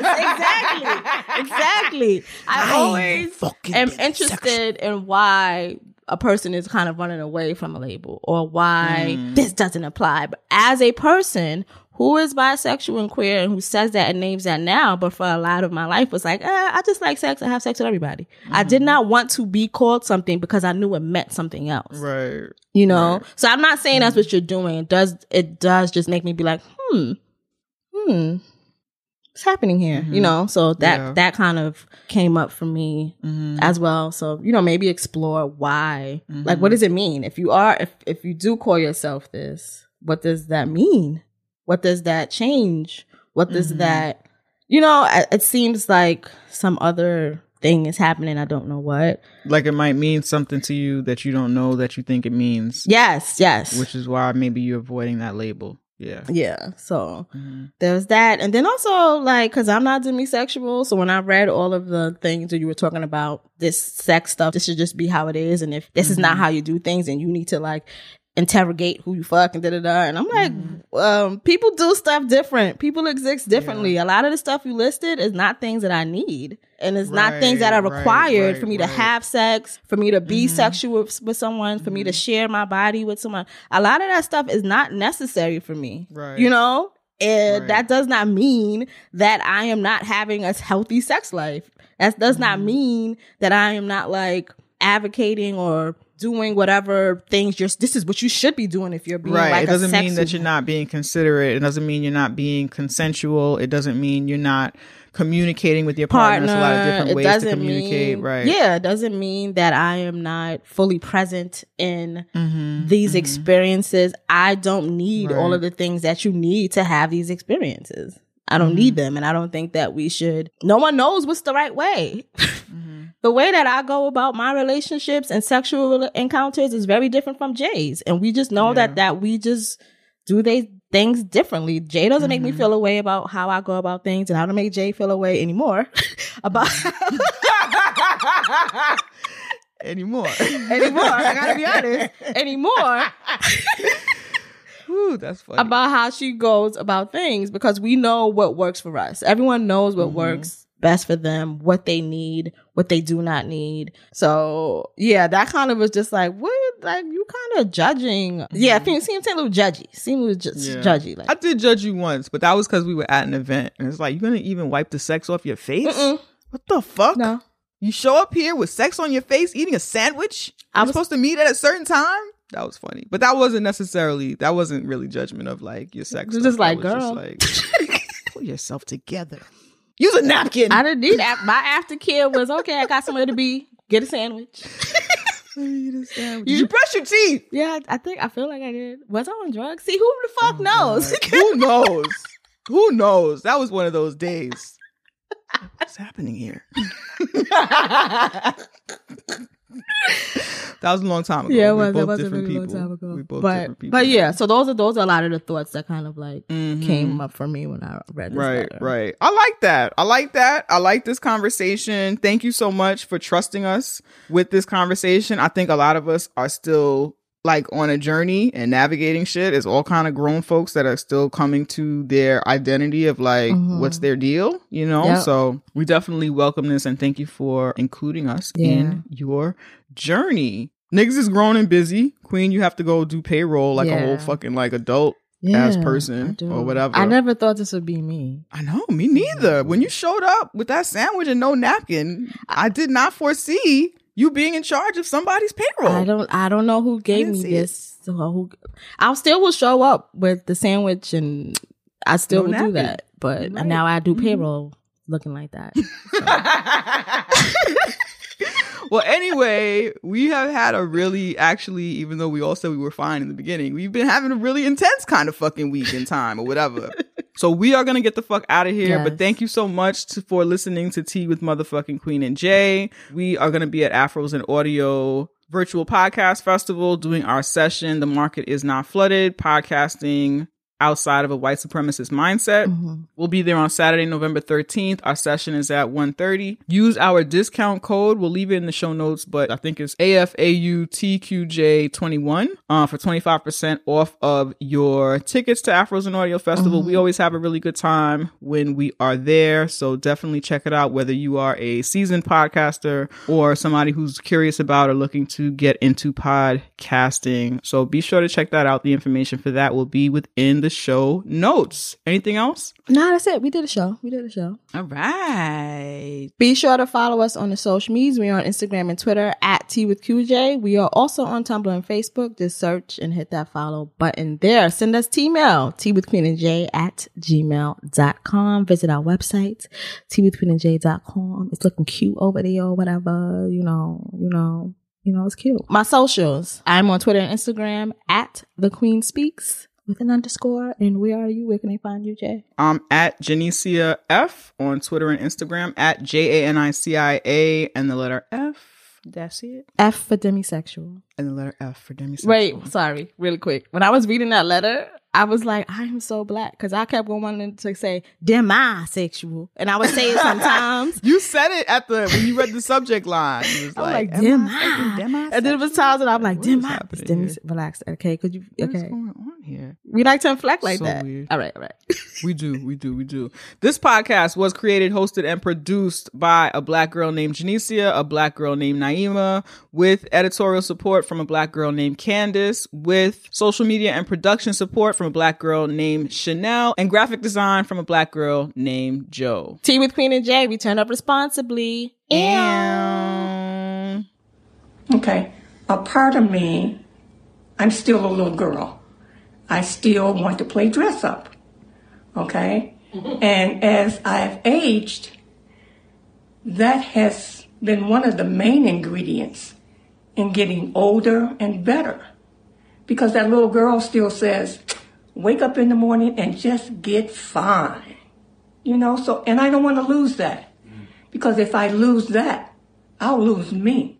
exactly, exactly. I,
I
always
fucking
am interested in why a person is kind of running away from a label or why
Mm.
this doesn't apply. But as a person who is bisexual and queer and who says that and names that now, but for a lot of my life was like, eh, I just like sex. I have sex with everybody. I did not want to be called something because I knew it meant something else
right.
you know so i'm not saying that's what you're doing it does it does just make me be like hmm hmm what's happening here you know so that
Yeah.
that kind of came up for me
Mhm.
as well so you know maybe explore why
Mm-hmm.
like what does it mean if you are if if you do call yourself this what does that mean what does that change what does
Mm-hmm.
that you know it, it seems like some other thing is happening i don't know what
Like it might mean something to you that you don't know that you think it means,
yes yes
which is why maybe you're avoiding that label. Yeah.
Yeah. So
Mhm.
there's that. And then also like, cause I'm not demisexual. So when I read all of the things that you were talking about, this sex stuff, this should just be how it is. And if this is not how you do things and you need to like interrogate who you fuck and da da da. And I'm like, um, people do stuff different. People exist differently. A lot of the stuff you listed is not things that I need. And it's not things that are
Right, right,
required
right,
for me to have sex, for me to be sexual with, with someone, for me to share my body with someone. A lot of that stuff is not necessary for me.
Right.
You know? And
Right.
that does not mean that I am not having a healthy sex life. That does not
Mm-hmm.
mean that I am not like advocating or doing whatever things you're this is what you should be doing if you're being
right.
like
it doesn't mean that you're not being considerate. It doesn't mean you're not being consensual. It doesn't mean you're not communicating with your partner.
partner.
There's a lot of different
it
ways to communicate.
mean,
right.
Yeah, it doesn't mean that I am not fully present in
Mm-hmm.
these experiences. I don't need all of the things that you need to have these experiences. I don't need
Mm-hmm.
them. And I don't think that we should, no one knows what's the right way.
Mm-hmm.
the way that I go about my relationships and sexual encounters is very different from Jay's. And we just know
Yeah.
that, that we just do they things differently. Jay doesn't make me
Mm-hmm.
feel a way about how I go about things, and I don't make Jay feel a way anymore about
Anymore.
anymore. I gotta be honest. Anymore
Ooh, that's funny.
about how she goes about things because we know what works for us. Everyone knows what
Mm-hmm.
works best for them, what they need, what they do not need. So yeah, that kind of was just like, what? Like you kind you're judging. Yeah, it seemed a little judgy. Seemed a little ju-
Yeah.
judgy. Like,
I did judge you once, but that was because we were at an event, and it's like you're gonna even wipe the sex off your face.
Mm-mm.
What the fuck?
no.
You show up here with sex on your face, eating a sandwich.
I was-
was supposed to meet at a certain time. That was funny, but that wasn't necessarily. That wasn't really judgment of like your sex.
It was
stuff.
just like,
was like, pull yourself together. Use a napkin.
I didn't need that. My aftercare was okay. I got somewhere to be. Get a sandwich.
Eat a sandwich. Did you brush your teeth?
Yeah, I think I feel like I did. Was I on drugs? See, who the fuck oh
knows? Who knows? Who knows? That was one of those days. What's happening here? That was a long time ago.
yeah, it was. That
both
was a
different
really long
people.
time ago.
We both
but
different people.
but yeah, so those are those are a lot of the thoughts that kind of like
Mhm.
came up for me when I read this
Right,
letter.
right. I like that. I like that. I like this conversation. Thank you so much for trusting us with this conversation. I think a lot of us are still like on a journey and navigating shit. is all kind of grown folks that are still coming to their identity of like
Mhm.
what's their deal, you know?
Yep.
So we definitely welcome this and thank you for including us
Yeah.
in your journey. Niggas is grown and busy. Queen, you have to go do payroll like a whole fucking like adult
Yeah,
As person or whatever.
I never thought this would be me.
I know, me neither. When you showed up with that sandwich and no napkin, I did not foresee you being in charge of somebody's payroll.
I don't. I don't know who gave me this. So who? I still will show up with the sandwich, and I still will do that. But
Right.
now I do
Mhm.
payroll looking like that.
well, anyway, we have had a really, actually, even though we all said we were fine in the beginning, we've been having a really intense kind of fucking week in time or whatever. so we are going to get the fuck out of here. But thank you so much to, for listening to Tea with Motherfucking Queen and Jay. We are going to be at Afros and Audio virtual podcast festival doing our session. The market is not flooded. Podcasting outside of a white supremacist mindset.
Mhm.
We'll be there on Saturday, November 13th. Our session is at 1.30. Use our discount code. We'll leave it in the show notes, but I think it's AFAUTQJ21 uh, for 25% off of your tickets to Afros and Audio Festival. We always have a really good time when we are there. So definitely check it out, whether you are a seasoned podcaster or somebody who's curious about or looking to get into podcasting. So be sure to check that out. The information for that will be within the show notes. Anything else?
No, that's it. We did a show. We did a show.
All right.
Be sure to follow us on the social medias. We are on Instagram and Twitter at Tea with QJ. We are also on Tumblr and Facebook. Just search and hit that follow button there. Send us T-mail, Tea with Queen and J at gmail.com. Visit our website, Tea with Queen and J.com. It's looking cute over there or whatever, you know, you know, you know, it's cute. My socials. I'm on Twitter and Instagram at the Queen Speaks with an underscore. And where are you? Where can they find you, Jay?
I'm at Janicia F on Twitter and Instagram at J A N I C I A and the letter F. That's it.
F for demisexual.
And the letter F for demisexual.
Wait, sorry, really quick. When I was reading that letter, I was like, I am so black because I kept going wanting to say demisexual, and I would say it sometimes.
You said it at the when you read the subject line. It was
I'm
like,
like, demi. And then it was times that I'm like, demi. Demi, relax. Okay, could you? Okay.
What is
Okay,
going on here?
we like to inflect like
So
that.
weird.
All right, all right.
We do, we do, we do. This podcast was created, hosted, and produced by a black girl named Janicia, a black girl named Naima, with editorial support from a black girl named Candace, with social media and production support from a black girl named Chanel, and graphic design from a black girl named Joe.
Tea with Queen and Jay. We turn up responsibly.
And
Okay. A part of me, I'm still a little girl. I still want to play dress up. Okay? Mm-hmm. And as I've aged, that has been one of the main ingredients in getting older and better. Because that little girl still says, wake up in the morning and just get fine. You know, so, and I don't want to lose that. Mm. Because if I lose that, I'll lose me.